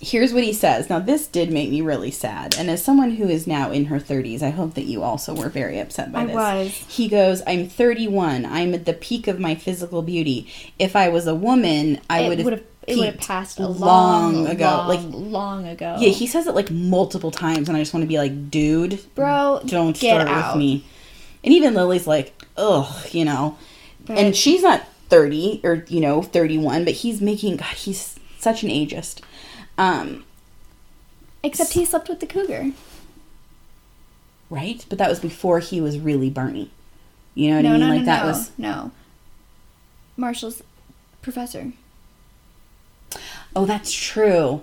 here's what he says. Now, this did make me really sad. And as someone who is now in her 30s, I hope that you also were very upset by I this. was. He goes, I'm 31. I'm at the peak of my physical beauty. If I was a woman, I would have. it would have passed a long long, ago. long, Like, long ago. yeah, he says it like multiple times, and I just want to be like, dude, bro, don't start out. with me. And even Lily's like, ugh, you know. And she's not 30 or, you know, 31, but he's making, God, he's such an ageist. Um, Except he slept with the cougar. right? But that was before he was really Barney. You know what no, I mean? no, like no, that no, was. no. Marshall's professor. Oh, that's true.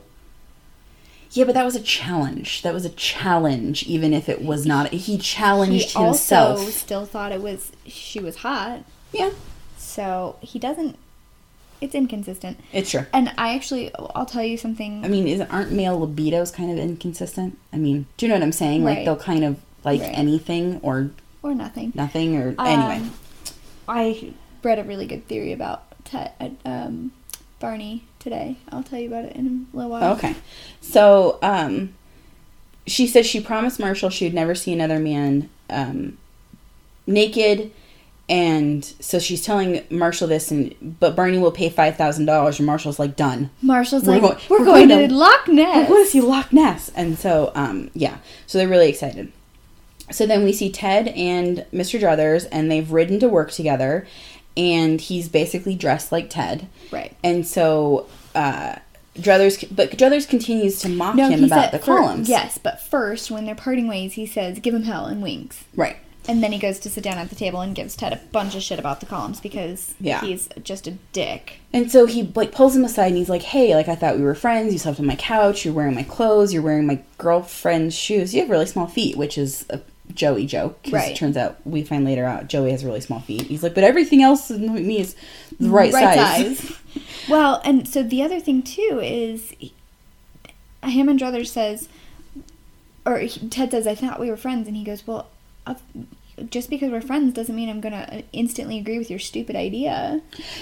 Yeah, but that was a challenge. That was a challenge, even if it was not. He He challenged also himself. still thought it was she was hot. Yeah, So he doesn't. It's inconsistent. it's true. And I actually, I'll tell you something. I mean, is aren't male libidos kind of inconsistent? I mean, do you know what I'm saying? Like they'll kind of like Right. anything or or nothing. nothing or anyway. Um, I read a really good theory about Ted, um, Barney today. I'll tell you about it in a little while. Okay. So, um, she says she promised Marshall she would never see another man um, naked. And so she's telling Marshall this, and but Barney will pay five thousand dollars, and Marshall's like, done. Marshall's We're like, going- we're, we're going, going to, to- Loch Ness. I want to see Loch Ness. And so, um, yeah, so they're really excited. So then we see Ted and Mr. Druthers, and they've ridden to work together, and he's basically dressed like Ted. Right. And so, uh, Druthers, but Druthers continues to mock No, him about the columns. yes, but first, when they're parting ways, he says, "Give him hell and winks," Right. And then he goes to sit down at the table and gives Ted a bunch of shit about the columns because Yeah. he's just a dick. And so he like pulls him aside and he's like, "Hey, like I thought we were friends. You slept on my couch. You're wearing my clothes. You're wearing my girlfriend's shoes. You have really small feet," which is a Joey joke. Right. It turns out we find later out Joey has really small feet. He's like, "But everything else in me is the mm, right, size." size. (laughs) well, and so the other thing too is Hammond Druthers says, or he- Ted says, "I thought we were friends," and he goes, "Well, just because we're friends doesn't mean I'm gonna instantly agree with your stupid idea."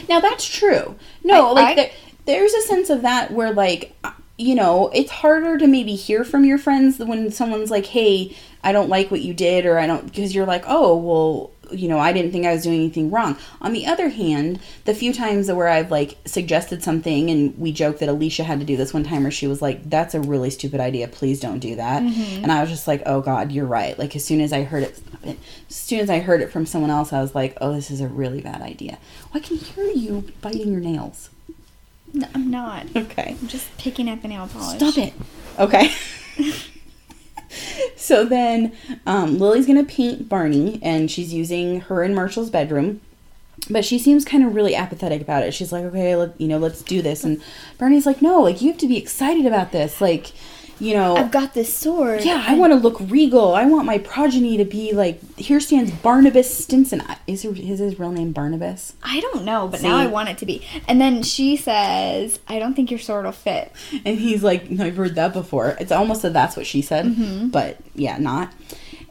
Now that's true. No, I- like I- there, there's a sense of that where like uh, you know it's harder to maybe hear from your friends when someone's like, "Hey, I don't like what you did," or "I don't," because you're like, "Oh, well." You know, I didn't think I was doing anything wrong. On the other hand, the few times where I've like suggested something and we joked that Alicia had to do this one time where she was like, That's a really stupid idea. Please don't do that. Mm-hmm. And I was just like, Oh God, you're right. Like, as soon as I heard it, as soon as I heard it from someone else, I was like, Oh, this is a really bad idea. Well, I can hear you biting your nails. No, I'm not. Okay. I'm just picking at the nail polish. Stop it. Okay. (laughs) (laughs) so then um, Lily's going to paint Barney, and she's using her and Marshall's bedroom. But she seems kind of really apathetic about it. She's like, okay, let, you know, let's do this. And Barney's like, no, like, you have to be excited about this. Like, you know, I've got this sword. yeah, I want to look regal. I want my progeny to be like, here stands Barnabas Stinson. Is his, is his real name Barnabas? I don't know, but now I want it to be. And then she says, "I don't think your sword will fit." And he's like, no, I've heard that before. It's almost a that's what she said, Mm-hmm. but yeah, not.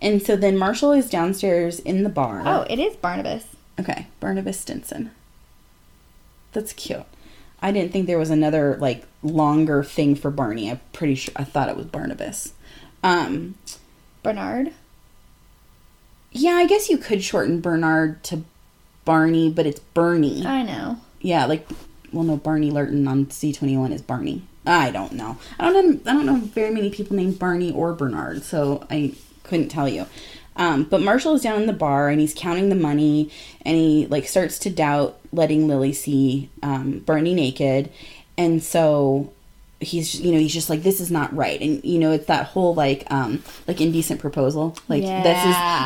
And so then Marshall is downstairs in the bar. Oh, it is Barnabas. Okay, Barnabas Stinson. That's cute. I didn't think there was another like longer thing for Barney. I'm pretty sure I thought it was Barnabas. Um, Bernard. yeah, I guess you could shorten Bernard to Barney, but it's Bernie. I know. Yeah, like well, no, Barney Lurton on C twenty one is Barney. I don't know. I don't know. I don't know very many people named Barney or Bernard, so I couldn't tell you. Um, but Marshall is down in the bar and he's counting the money, and he like starts to doubt letting Lily see um, Barney naked, and so he's you know he's just like this is not right. And you know it's that whole like um like indecent proposal. Like Yeah.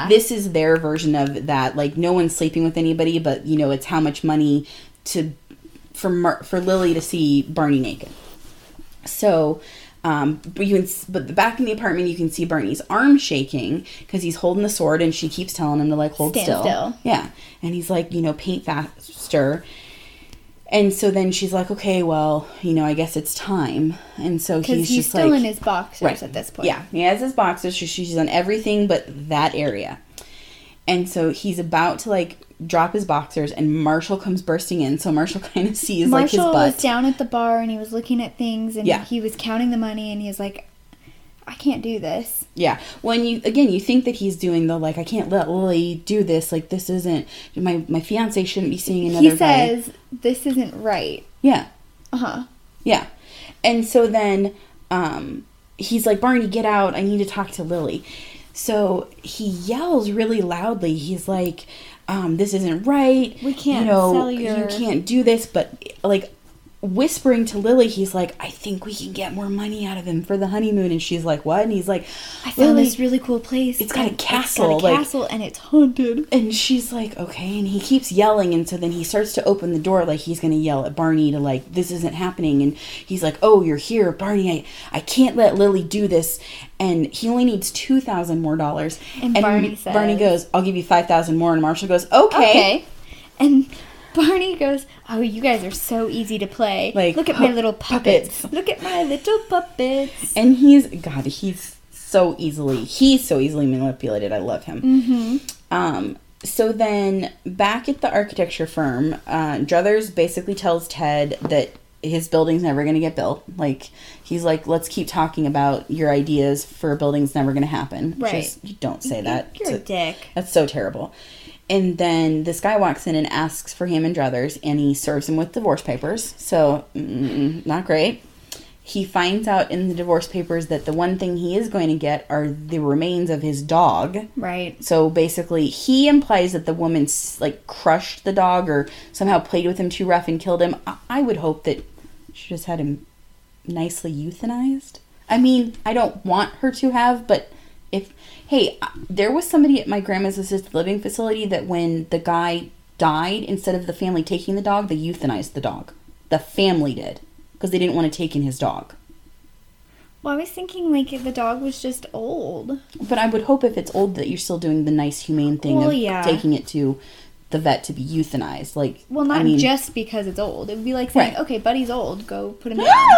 this is this is their version of that. Like no one's sleeping with anybody but you know it's how much money to for Mar- for Lily to see Barney naked. So um but you can but the back in the apartment you can see Barney's arm shaking because he's holding the sword and she keeps telling him to like hold Stand still. still. yeah and he's like you know paint faster and so then she's like okay well you know I guess it's time and so he's, he's, just still like in his boxers at this point. yeah, he has his boxers. So she's on everything but that area. And so he's about to like drop his boxers, and Marshall comes bursting in. So Marshall (laughs) kind of sees like his Marshall butt. was down at the bar and he was looking at things and Yeah. he was counting the money and he was like, I can't do this. Yeah. When you again, you think that he's doing the like, I can't let Lily do this. Like this isn't my my fiance shouldn't be seeing another he guy. says, This isn't right. Yeah. Uh huh. Yeah. And so then um, he's like, Barney, get out. I need to talk to Lily. So he yells really loudly. He's like, um, this isn't right. We can't you know, sell you can't do this. But like whispering to Lily, he's like, I think we can get more money out of him for the honeymoon. And she's like, what? And he's like, I found "Lily." this really cool place. It's got a castle, It's got a like- castle and it's haunted. And she's like, okay. And he keeps yelling. And so then he starts to open the door like he's going to yell at Barney to like, this isn't happening. And he's like, oh, you're here. Barney, I, I can't let Lily do this. And he only needs 2000 more dollars. And Barney says- Barney goes, I'll give you 5000 more. And Marshall goes, okay. Okay. And Barney goes, Oh, you guys are so easy to play. Like, Look at my little puppets. puppets. Look at my little puppets. And he's, God, he's so easily, he's so easily manipulated. I love him. Mm-hmm. Um, so then back at the architecture firm, uh, Druthers basically tells Ted that his building's never going to get built. Like, he's like, let's keep talking about your ideas for a building's never going to happen. Right. is, you don't say that. You're a dick. That's so terrible. And then this guy walks in and asks for him and Druthers, and he serves him with divorce papers. So, mm, not great. He finds out in the divorce papers that the one thing he is going to get are the remains of his dog. Right. So basically, he implies that the woman like crushed the dog or somehow played with him too rough and killed him. I, I would hope that she just had him nicely euthanized. I mean, I don't want her to have, but if hey, uh, there was somebody at my grandma's assisted living facility that when the guy died, instead of the family taking the dog, they euthanized the dog. The family did because they didn't want to take in his dog. Well, I was thinking like if the dog was just old. But I would hope if it's old that you're still doing the nice, humane thing Well, of yeah. taking it to the vet to be euthanized. Like, Well, not I mean, just because it's old. It would be like saying, Right. okay, Buddy's old, go put him (gasps) down.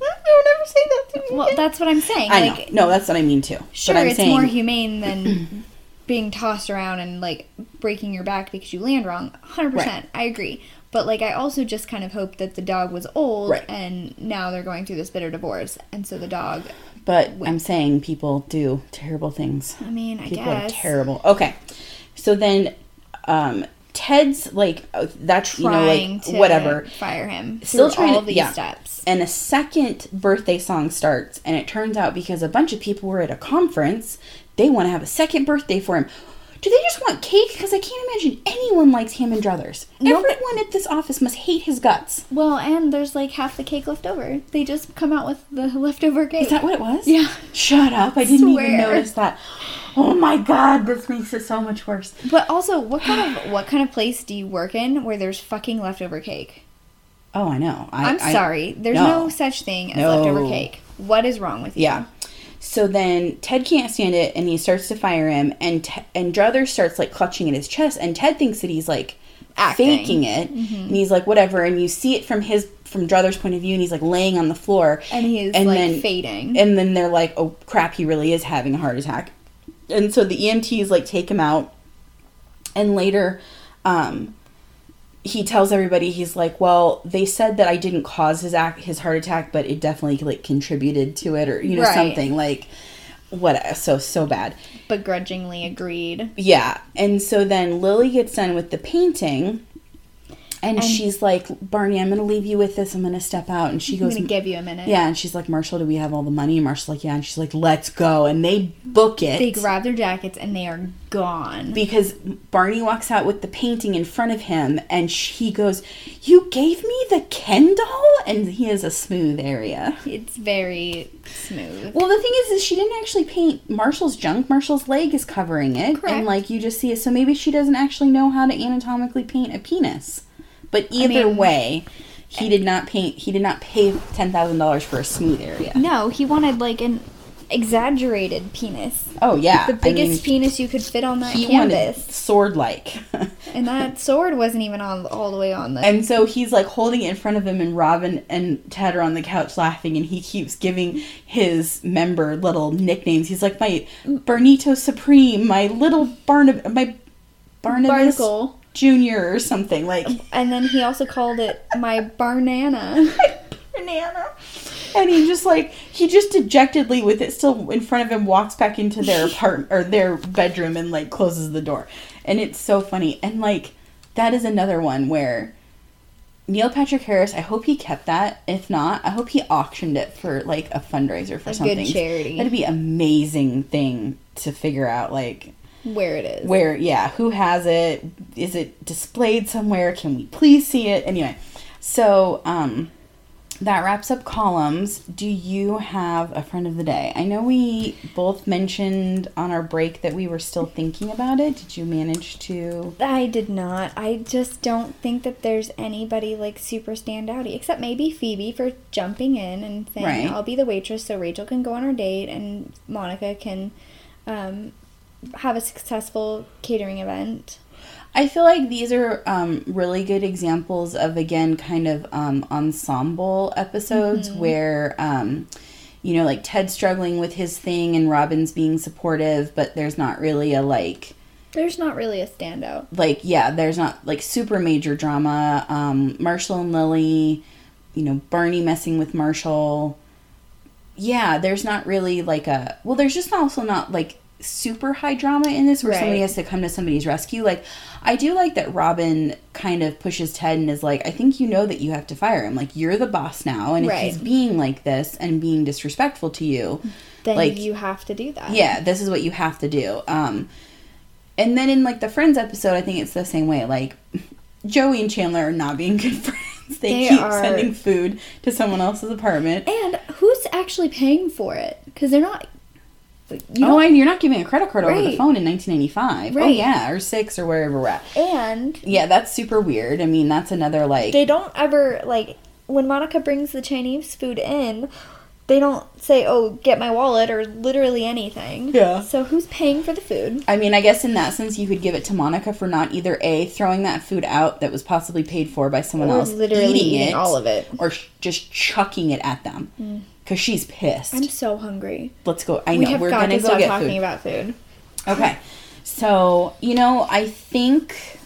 Don't ever say that to me. well, that's what I'm saying. I like, know. No, that's what I mean too. sure, but I'm it's saying, more humane than (clears throat) being tossed around and like breaking your back because you land wrong. 100%. Right. I agree. But like, I also just kind of hope that the dog was old Right. and now they're going through this bitter divorce. And so the dog, but I'm saying people do terrible things. I mean, I People guess. are terrible. Okay, so then, um, Ted's like uh, that's you know Trying like to why fire him. Still trying all to- these yeah. steps. and a second birthday song starts and it turns out because a bunch of people were at a conference they want to have a second birthday for him do they just want cake because i can't imagine anyone likes Hammond Druthers Nope. everyone at this office must hate his guts Well, and there's like half the cake left over. They just come out with the leftover cake. is that what it was Yeah. shut up i didn't even notice that oh my god this makes it so much worse But also, what kind of what kind of place do you work in where there's fucking leftover cake? oh i know I, I'm sorry. There's no. no, such thing as No. leftover cake. What is wrong with you? Yeah. So then Ted can't stand it and he starts to fire him and Te- and Druthers starts like clutching at his chest and Ted thinks that he's like Acting. faking it. And he's like whatever and you see it from his from Druthers' point of view and he's like laying on the floor. And he is And like then- fading. and then they're like oh crap he really is having a heart attack. And so the EMTs like take him out. And later um he tells everybody he's like well they said that I didn't cause his act his heart attack but it definitely like contributed to it or you know Right. something like what so so bad begrudgingly agreed. yeah and so then Lily gets done with the painting And, she's like, Barney, I'm gonna leave you with this. I'm gonna step out. And she I'm goes, gonna give you a minute. yeah. And she's like, Marshall, do we have all the money? And Marshall's like, yeah. And she's like, let's go. And they book it They grab their jackets and they are gone. because Barney walks out with the painting in front of him, and she, he goes, "You gave me the Ken doll," and he has a smooth area. It's very smooth. Well, the thing is, is she didn't actually paint Marshall's junk. Marshall's leg is covering it, Correct. and like you just see it. So maybe she doesn't actually know how to anatomically paint a penis. But either mean- way, he did not paint. He did not pay ten thousand dollars for a smooth area. No, he wanted like an exaggerated penis. Oh yeah, The biggest penis you could fit on that he canvas. sword like. (laughs) And that sword wasn't even on all the way on the And so he's like holding it in front of him, and Robin and Ted are on the couch laughing, and he keeps giving his member little nicknames. He's like, my mm. Bernito Supreme, my little Barnab, my Barnabas barnacle. Junior, or something like And then he also called it my barnana. (laughs) banana. And he just like he just dejectedly, with it still in front of him, walks back into their (laughs) apartment or their bedroom and like closes the door. And it's so funny. And like that is another one where Neil Patrick Harris. I hope he kept that. If not, I hope he auctioned it for like a fundraiser for A good something. charity. That'd be amazing thing to figure out. Like Where it is. where yeah who has it is it displayed somewhere can we please see it anyway so um that wraps up columns do you have a friend of the day i know we both mentioned on our break that we were still thinking about it did you manage to I did not. I just don't think that there's anybody like super standouty, except maybe Phoebe for jumping in and saying, Right. "I'll be the waitress," so Rachel can go on her date and Monica can um, have a successful catering event. I feel like these are um, really good examples of again kind of um, ensemble episodes Mm-hmm. where um, you know like Ted's struggling with his thing and Robin's being supportive, but there's not really a like There's not really a standout. like yeah, there's not like super major drama. Um, Marshall and Lily, you know Barney messing with Marshall. Yeah, there's not really like a well. There's just also not like super high drama in this where somebody has to come to somebody's rescue. Like I do like that Robin kind of pushes Ted and is like, I think you know that you have to fire him. Like you're the boss now, and if he's being like this and being disrespectful to you, Then Like- you have to do that. yeah, this is what you have to do. Um, and then in like the Friends episode, I think it's the same way. Like Joey and Chandler are not being (laughs) good friends. They, They keep are- sending food to someone else's apartment. And who's actually paying for it? Because they're not. You oh, and you're not giving a credit card over the phone in 1995. Right. Oh yeah, or six or wherever we're at. and Yeah, that's super weird. I mean, that's another like. they don't ever like when Monica brings the Chinese food in. They don't say, "Oh, get my wallet" or literally anything. Yeah. So who's paying for the food? I mean, I guess in that sense, you could give it to Monica for not either a throwing that food out that was possibly paid for by someone Or else, literally eating, eating it, all of it. or sh- just chucking it at them mm. Because she's pissed. I'm so hungry. Let's go. I we know have we're got gonna to go stop get talking food. about food. Okay, so you know, I think,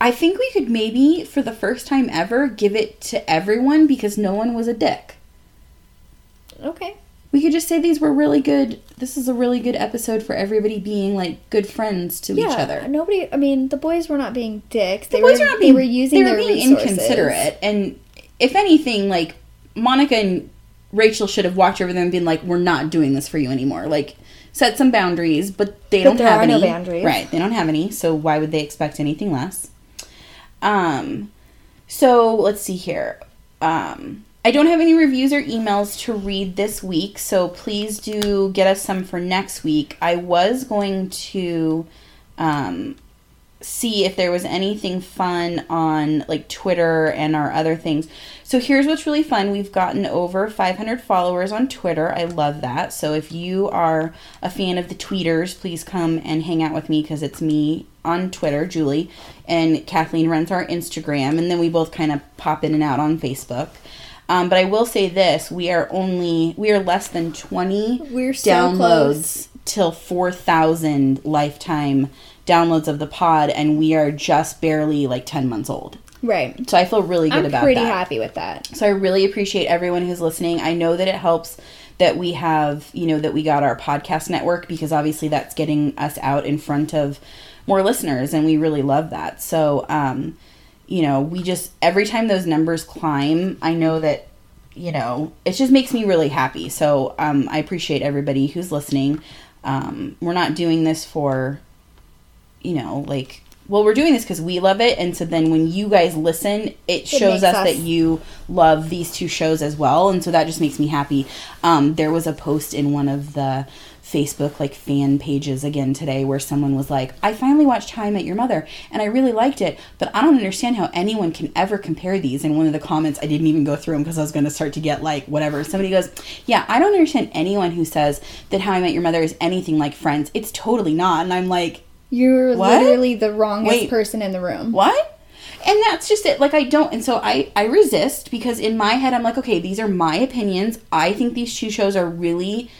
I think we could maybe for the first time ever give it to everyone because no one was a dick. Okay. We could just say these were really good. This is a really good episode for everybody being like good friends to yeah. each other. Nobody. I mean, the boys were not being dicks. The They boys were. were not they being, were using they were their being resources. inconsiderate, and if anything, like Monica and Rachel should have walked over them and been like, "We're not doing this for you anymore." Like set some boundaries, but they But don't have are no any. boundaries. Right? They don't have any, so why would they expect anything less? Um, so let's see here. Um, I don't have any reviews or emails to read this week, so please do get us some for next week. I was going to um, see if there was anything fun on like Twitter and our other things. So here's what's really fun. We've gotten over 500 followers on Twitter. I love that. So if you are a fan of the tweeters, please come and hang out with me because it's me on Twitter, Julie, and Kathleen runs our Instagram, and then we both kind of pop in and out on Facebook. Um, but I will say this: we are only we are less than 20 We're so downloads close. till 4,000 lifetime downloads of the pod, and we are just barely like 10 months old. Right. So I feel really good about. I'm about pretty that. happy with that. So I really appreciate everyone who's listening. I know that it helps that we have, you know, that we got our podcast network because obviously that's getting us out in front of more listeners and we really love that. So um you know, we just every time those numbers climb, I know that you know, it just makes me really happy. So um, I appreciate everybody who's listening. Um, we're not doing this for, you know, like, well, we're doing this because we love it. And so then when you guys listen, it shows makes us, us- that you love these two shows as well. And so that just makes me happy. Um, there was a post in one of the Facebook like fan pages again today where someone was like, I finally watched How I Met Your Mother and I really liked it, but I don't understand how anyone can ever compare these. And one of the comments, I didn't even go through them because I was going to start to get like whatever. Somebody goes, Yeah, I don't understand anyone who says that How I Met Your Mother is anything like Friends. It's totally not. And I'm like, You're What? literally the wrongest Wait. person in the room. what? And that's just it. Like I don't, and so I I resist because in my head I'm like, okay, these are my opinions. I think these two shows are really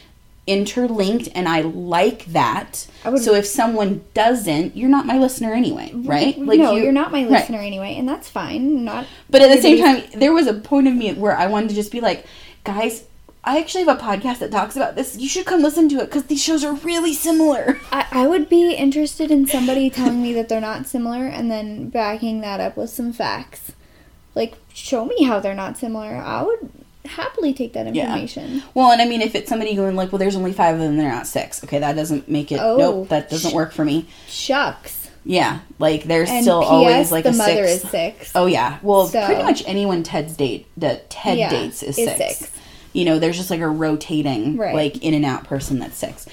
interlinked, and I like that. I would- so if someone doesn't, you're not my listener anyway, right? no, you- are not my right. listener anyway, and that's fine. Not But at the same time, there was a point of me where I wanted to just be like, guys. I actually have a podcast that talks about this. You should come listen to it because these shows are really similar. (laughs) I, I would be interested in somebody telling me that they're not similar and then backing that up with some facts. Like, show me how they're not similar. I would happily take that information. Yeah. Well, and I mean, if it's somebody going like, well, there's only five of them, they're not six. Okay, that doesn't make it. Oh. nope, that doesn't work for me. Shucks. Yeah, like there's And still P.S. always like the a mother six. is six. Oh yeah, well, So- pretty much anyone Ted's date that Ted Yeah, dates is, is six. six. You know, there's just like a rotating, Right. like in and out person that's six.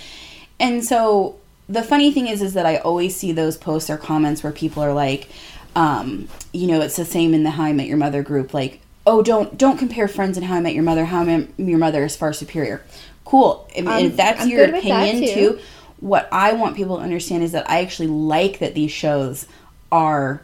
And so the funny thing is, is that I always see those posts or comments where people are like, um, you know, it's the same in the How I Met Your Mother group, like, oh, don't don't compare Friends and How I Met Your Mother. How I Met Your Mother is far superior. Cool. I'm- if that's I'm your with that, opinion too. too, what I want people to understand is that I actually like that these shows are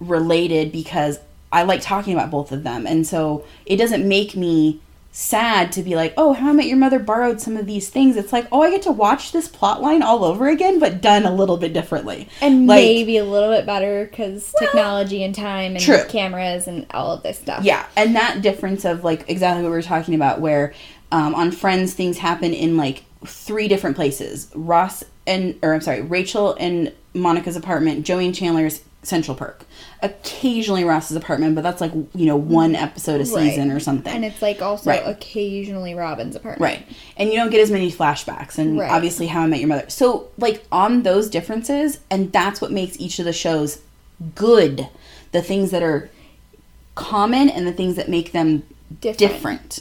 related because I like talking about both of them. And so it doesn't make me sad to be like, oh, How I Met Your Mother borrowed some of these things. It's like, oh, I get to watch this plot line all over again, but done a little bit differently. And Like- maybe a little bit better because technology and time and True. cameras and all of this stuff. Yeah, and that difference of like exactly what we were talking about, where um, on Friends things happen in like three different places: Ross and, or I'm sorry, Rachel and Monica's apartment, Joey and Chandler's Central Perk. Occasionally Ross's apartment, but that's like you know one episode a Right. season or something. And it's like also Right. occasionally Robin's apartment. Right. And you don't get as many flashbacks and Right. obviously how I met your mother. So like on those differences and that's what makes each of the shows good. The things that are common and the things that make them Different. different.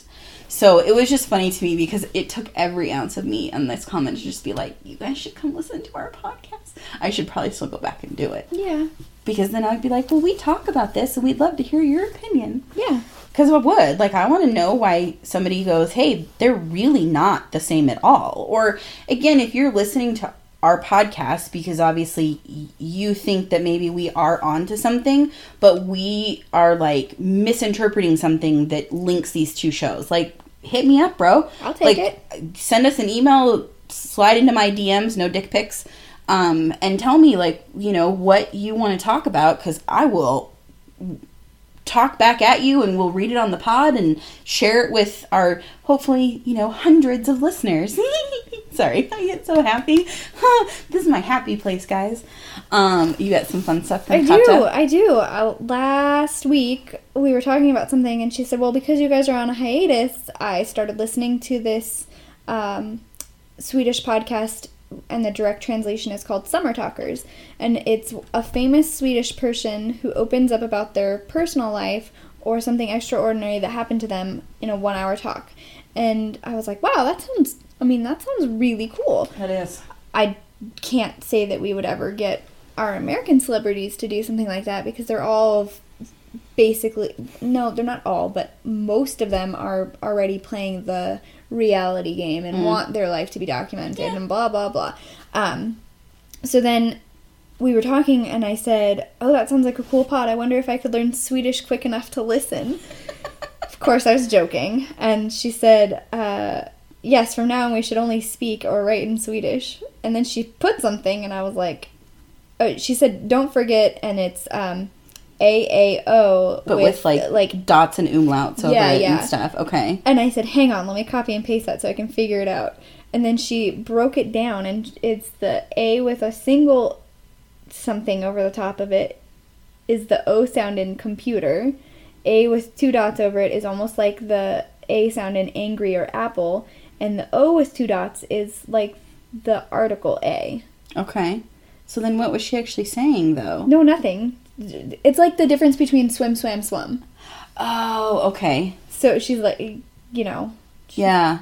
So it was just funny to me because it took every ounce of me on this comment to just be like, you guys should come listen to our podcast. I should probably still go back and do it. Yeah. Because then I'd be like, well, we talk about this and we'd love to hear your opinion. Yeah. Because I would. Like, I want to know why somebody goes, hey, they're really not the same at all. Or, again, if you're listening to our podcast because obviously you think that maybe we are onto something, but we are like misinterpreting something that links these two shows. Like, hit me up, bro. I'll take like, it. Send us an email, slide into my DMs, no dick pics, um, and tell me, like, you know, what you want to talk about because I will talk back at you and we'll read it on the pod and share it with our hopefully you know hundreds of listeners (laughs) sorry i get so happy (laughs) this is my happy place guys um you got some fun stuff from I Katja? do. I do. Uh, last week we were talking about something, and she said, "Well, because you guys are on a hiatus, I started listening to this um, Swedish podcast, and the direct translation is called Summer Talkers, and it's a famous Swedish person who opens up about their personal life or something extraordinary that happened to them in a one-hour talk." And I was like, "Wow, that sounds. I mean, that sounds really cool." that is I can't say that we would ever get our American celebrities to do something like that because they're all basically no, they're not all, but most of them are already playing the reality game and want their life to be documented and blah blah blah. Um, so then we were talking and I said, "Oh, that sounds like a cool pod. I wonder if I could learn Swedish quick enough to listen." (laughs) of course, I was joking, and she said, uh, "Yes, from now on we should only speak or write in Swedish." And then she put something, and I was like, oh, "She said, don't forget," and it's um, A A O, but with, like like dots and umlauts over Yeah, it yeah. and stuff okay and I said, hang on, let me copy and paste that so I can figure it out. And then she broke it down, and it's the A with a single something over the top of it is the O sound in computer. A with two dots over it is almost like the A sound in angry or apple. And the O with two dots is like the article A. Okay. So then what was she actually saying though? No, nothing. It's like the difference between swim, swam, swum. Oh, okay. So she's like, you know, Yeah.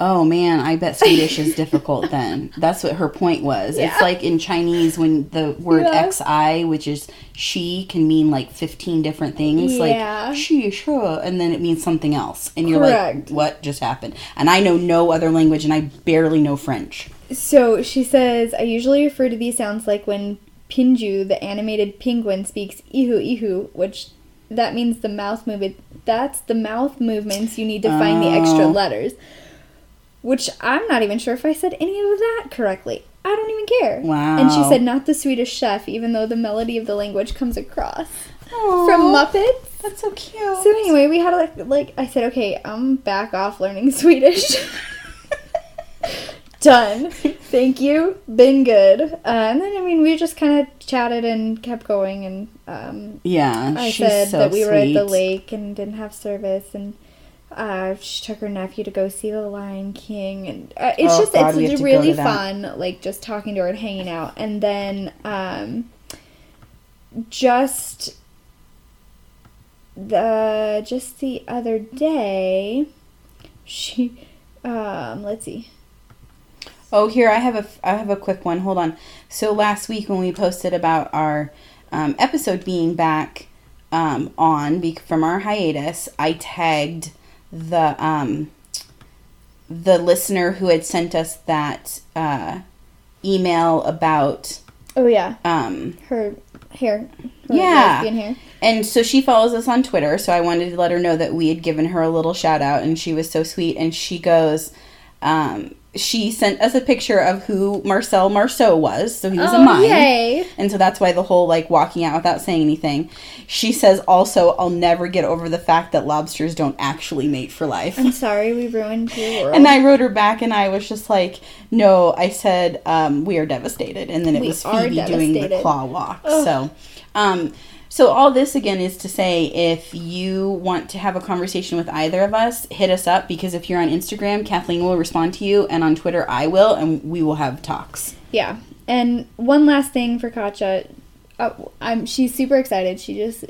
Oh man, I bet Swedish is difficult then. (laughs) That's what her point was. Yeah. It's like in Chinese when the word Yeah. xi, which is she, can mean like 15 different things. Yeah. Like she, sure, and then it means something else. And you're Correct. like, what just happened? And I know no other language and I barely know French. So she says, I usually refer to these sounds like when Pingu, the animated penguin, speaks ihu ihu, which that means the mouth movement. That's the mouth movements you need to find the extra Oh. letters. Which I'm not even sure if I said any of that correctly. I don't even care. Wow. And she said, not the Swedish chef, even though the melody of the language comes across. Aw, From Muppets. That's so cute. So anyway, we had like like I said, okay, I'm back off learning (laughs) Swedish. (laughs) Done. (laughs) Thank you. Been good. Uh, and then I mean, we just kind of chatted and kept going, and um, yeah, I said so that we were at the lake and didn't have service, and uh, she took her nephew to go see the Lion King, and uh, it's Oh, just God, it's really fun, like just talking to her and hanging out, and then um, just the just the other day, she um, let's see, Oh, here I have a I have a quick one. Hold on. So last week when we posted about our um, episode being back um, on be- from our hiatus, I tagged the um, the listener who had sent us that uh, email about oh yeah, um, her hair, her Yeah. hair. and so she follows us on Twitter, so I wanted to let her know that we had given her a little shout out, and she was so sweet. And she goes, um, she sent us a picture of who Marcel Marceau was. So he was a Oh mime. yay! And so that's why the whole like walking out without saying anything. She says also, I'll never get over the fact that lobsters don't actually mate for life. I'm sorry we ruined your world. And I wrote her back, and I was just like, "No," I said, um, "We are devastated," and then it We was Phoebe doing the claw walk. So, um, so all this again is to say, if you want to have a conversation with either of us, hit us up because if you're on Instagram, Kathleen will respond to you, and on Twitter, I will, and we will have talks. Yeah. And one last thing for Katja. Uh, I'm she's super excited. She just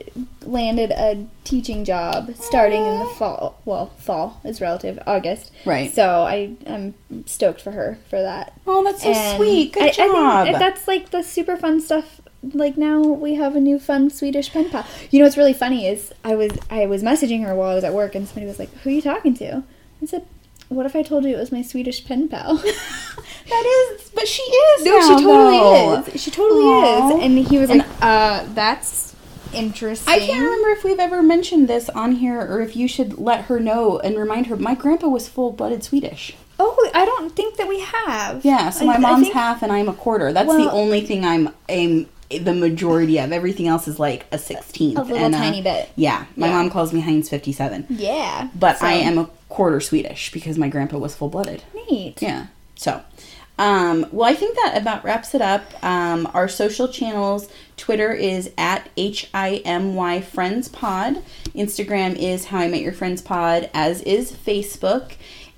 landed a teaching job starting in the fall. Well, fall is relative, August. Right. So I I'm stoked for her for that. Oh, that's so And sweet. Good I, job. I think that's like the super fun stuff. Like now we have a new fun Swedish pen pal. You know what's really funny is I was I was messaging her while I was at work and somebody was like, "Who are you talking to?" I said, "What if I told you it was my Swedish pen pal?" (laughs) that is, but she is. No, now, she totally though. is. She totally Aw. is. And he was And- like, "Uh, that's interesting." I can't remember if we've ever mentioned this on here or if you should let her know and remind her. My grandpa was full blooded Swedish. Oh, I don't think that we have. Yeah, so my I mom's think- half and I'm a quarter. That's the only thing I'm I'm the majority of. Everything else is like a sixteenth. A little and, uh, tiny bit. Yeah, my Yeah. mom calls me Heinz fifty seven. Yeah. But So, I am a quarter Swedish because my grandpa was full blooded. neat. Yeah. So, um, well, I think that about wraps it up. Um, our social channels Twitter is at HIMY Friends Pod. Instagram is How I Met Your Friends Pod, as is Facebook.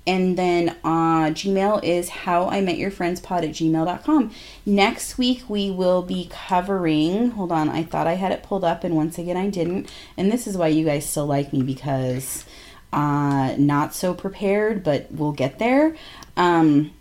And then uh, Gmail is How I Met Your Friends Pod at gmail.com. Next week, we will be covering. Hold on, I thought I had it pulled up, and once again, I didn't. And this is why you guys still like me because uh, not so prepared, but we'll get there. Um,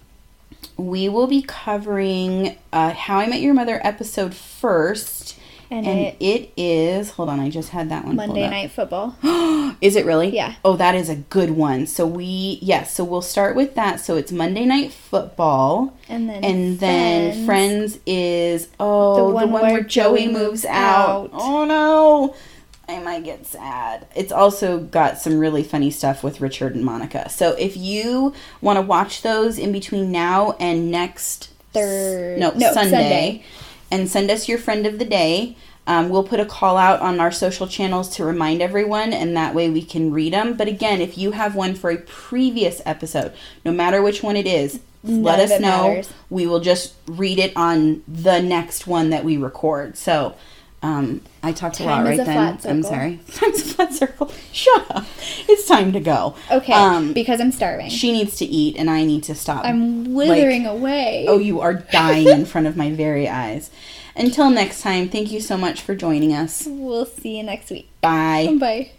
we will be covering uh, How I Met Your Mother episode first. And, And it, it is, hold on, I just had that one. Monday. Night Football. (gasps) Is it really? Yeah. Oh, that is a good one. So we, yes, so we'll start with that. So it's Monday Night Football. And then And then Friends is, oh, The the one one, where where Joey moves out. out. Oh no. I might get sad. It's also got some really funny stuff with Richard and Monica. So if you want to watch those in between now and next Third- no, no, Sunday, Sunday. And send us your friend of the day. Um, we'll put a call out on our social channels to remind everyone, and that way we can read them. But again, if you have one for a previous episode, no matter which one it is, let us know. matters. We will just read it on the next one that we record. So, Um, I talked a lot right a then. I'm sorry. (laughs) Time's a flat circle. (laughs) Shut up. It's time to go. Okay, Um, because I'm starving. she needs to eat, and I need to stop. I'm withering away. Oh, you are dying in front of my very eyes. Until next time, thank you so much for joining us. We'll see you next week. Bye. Bye.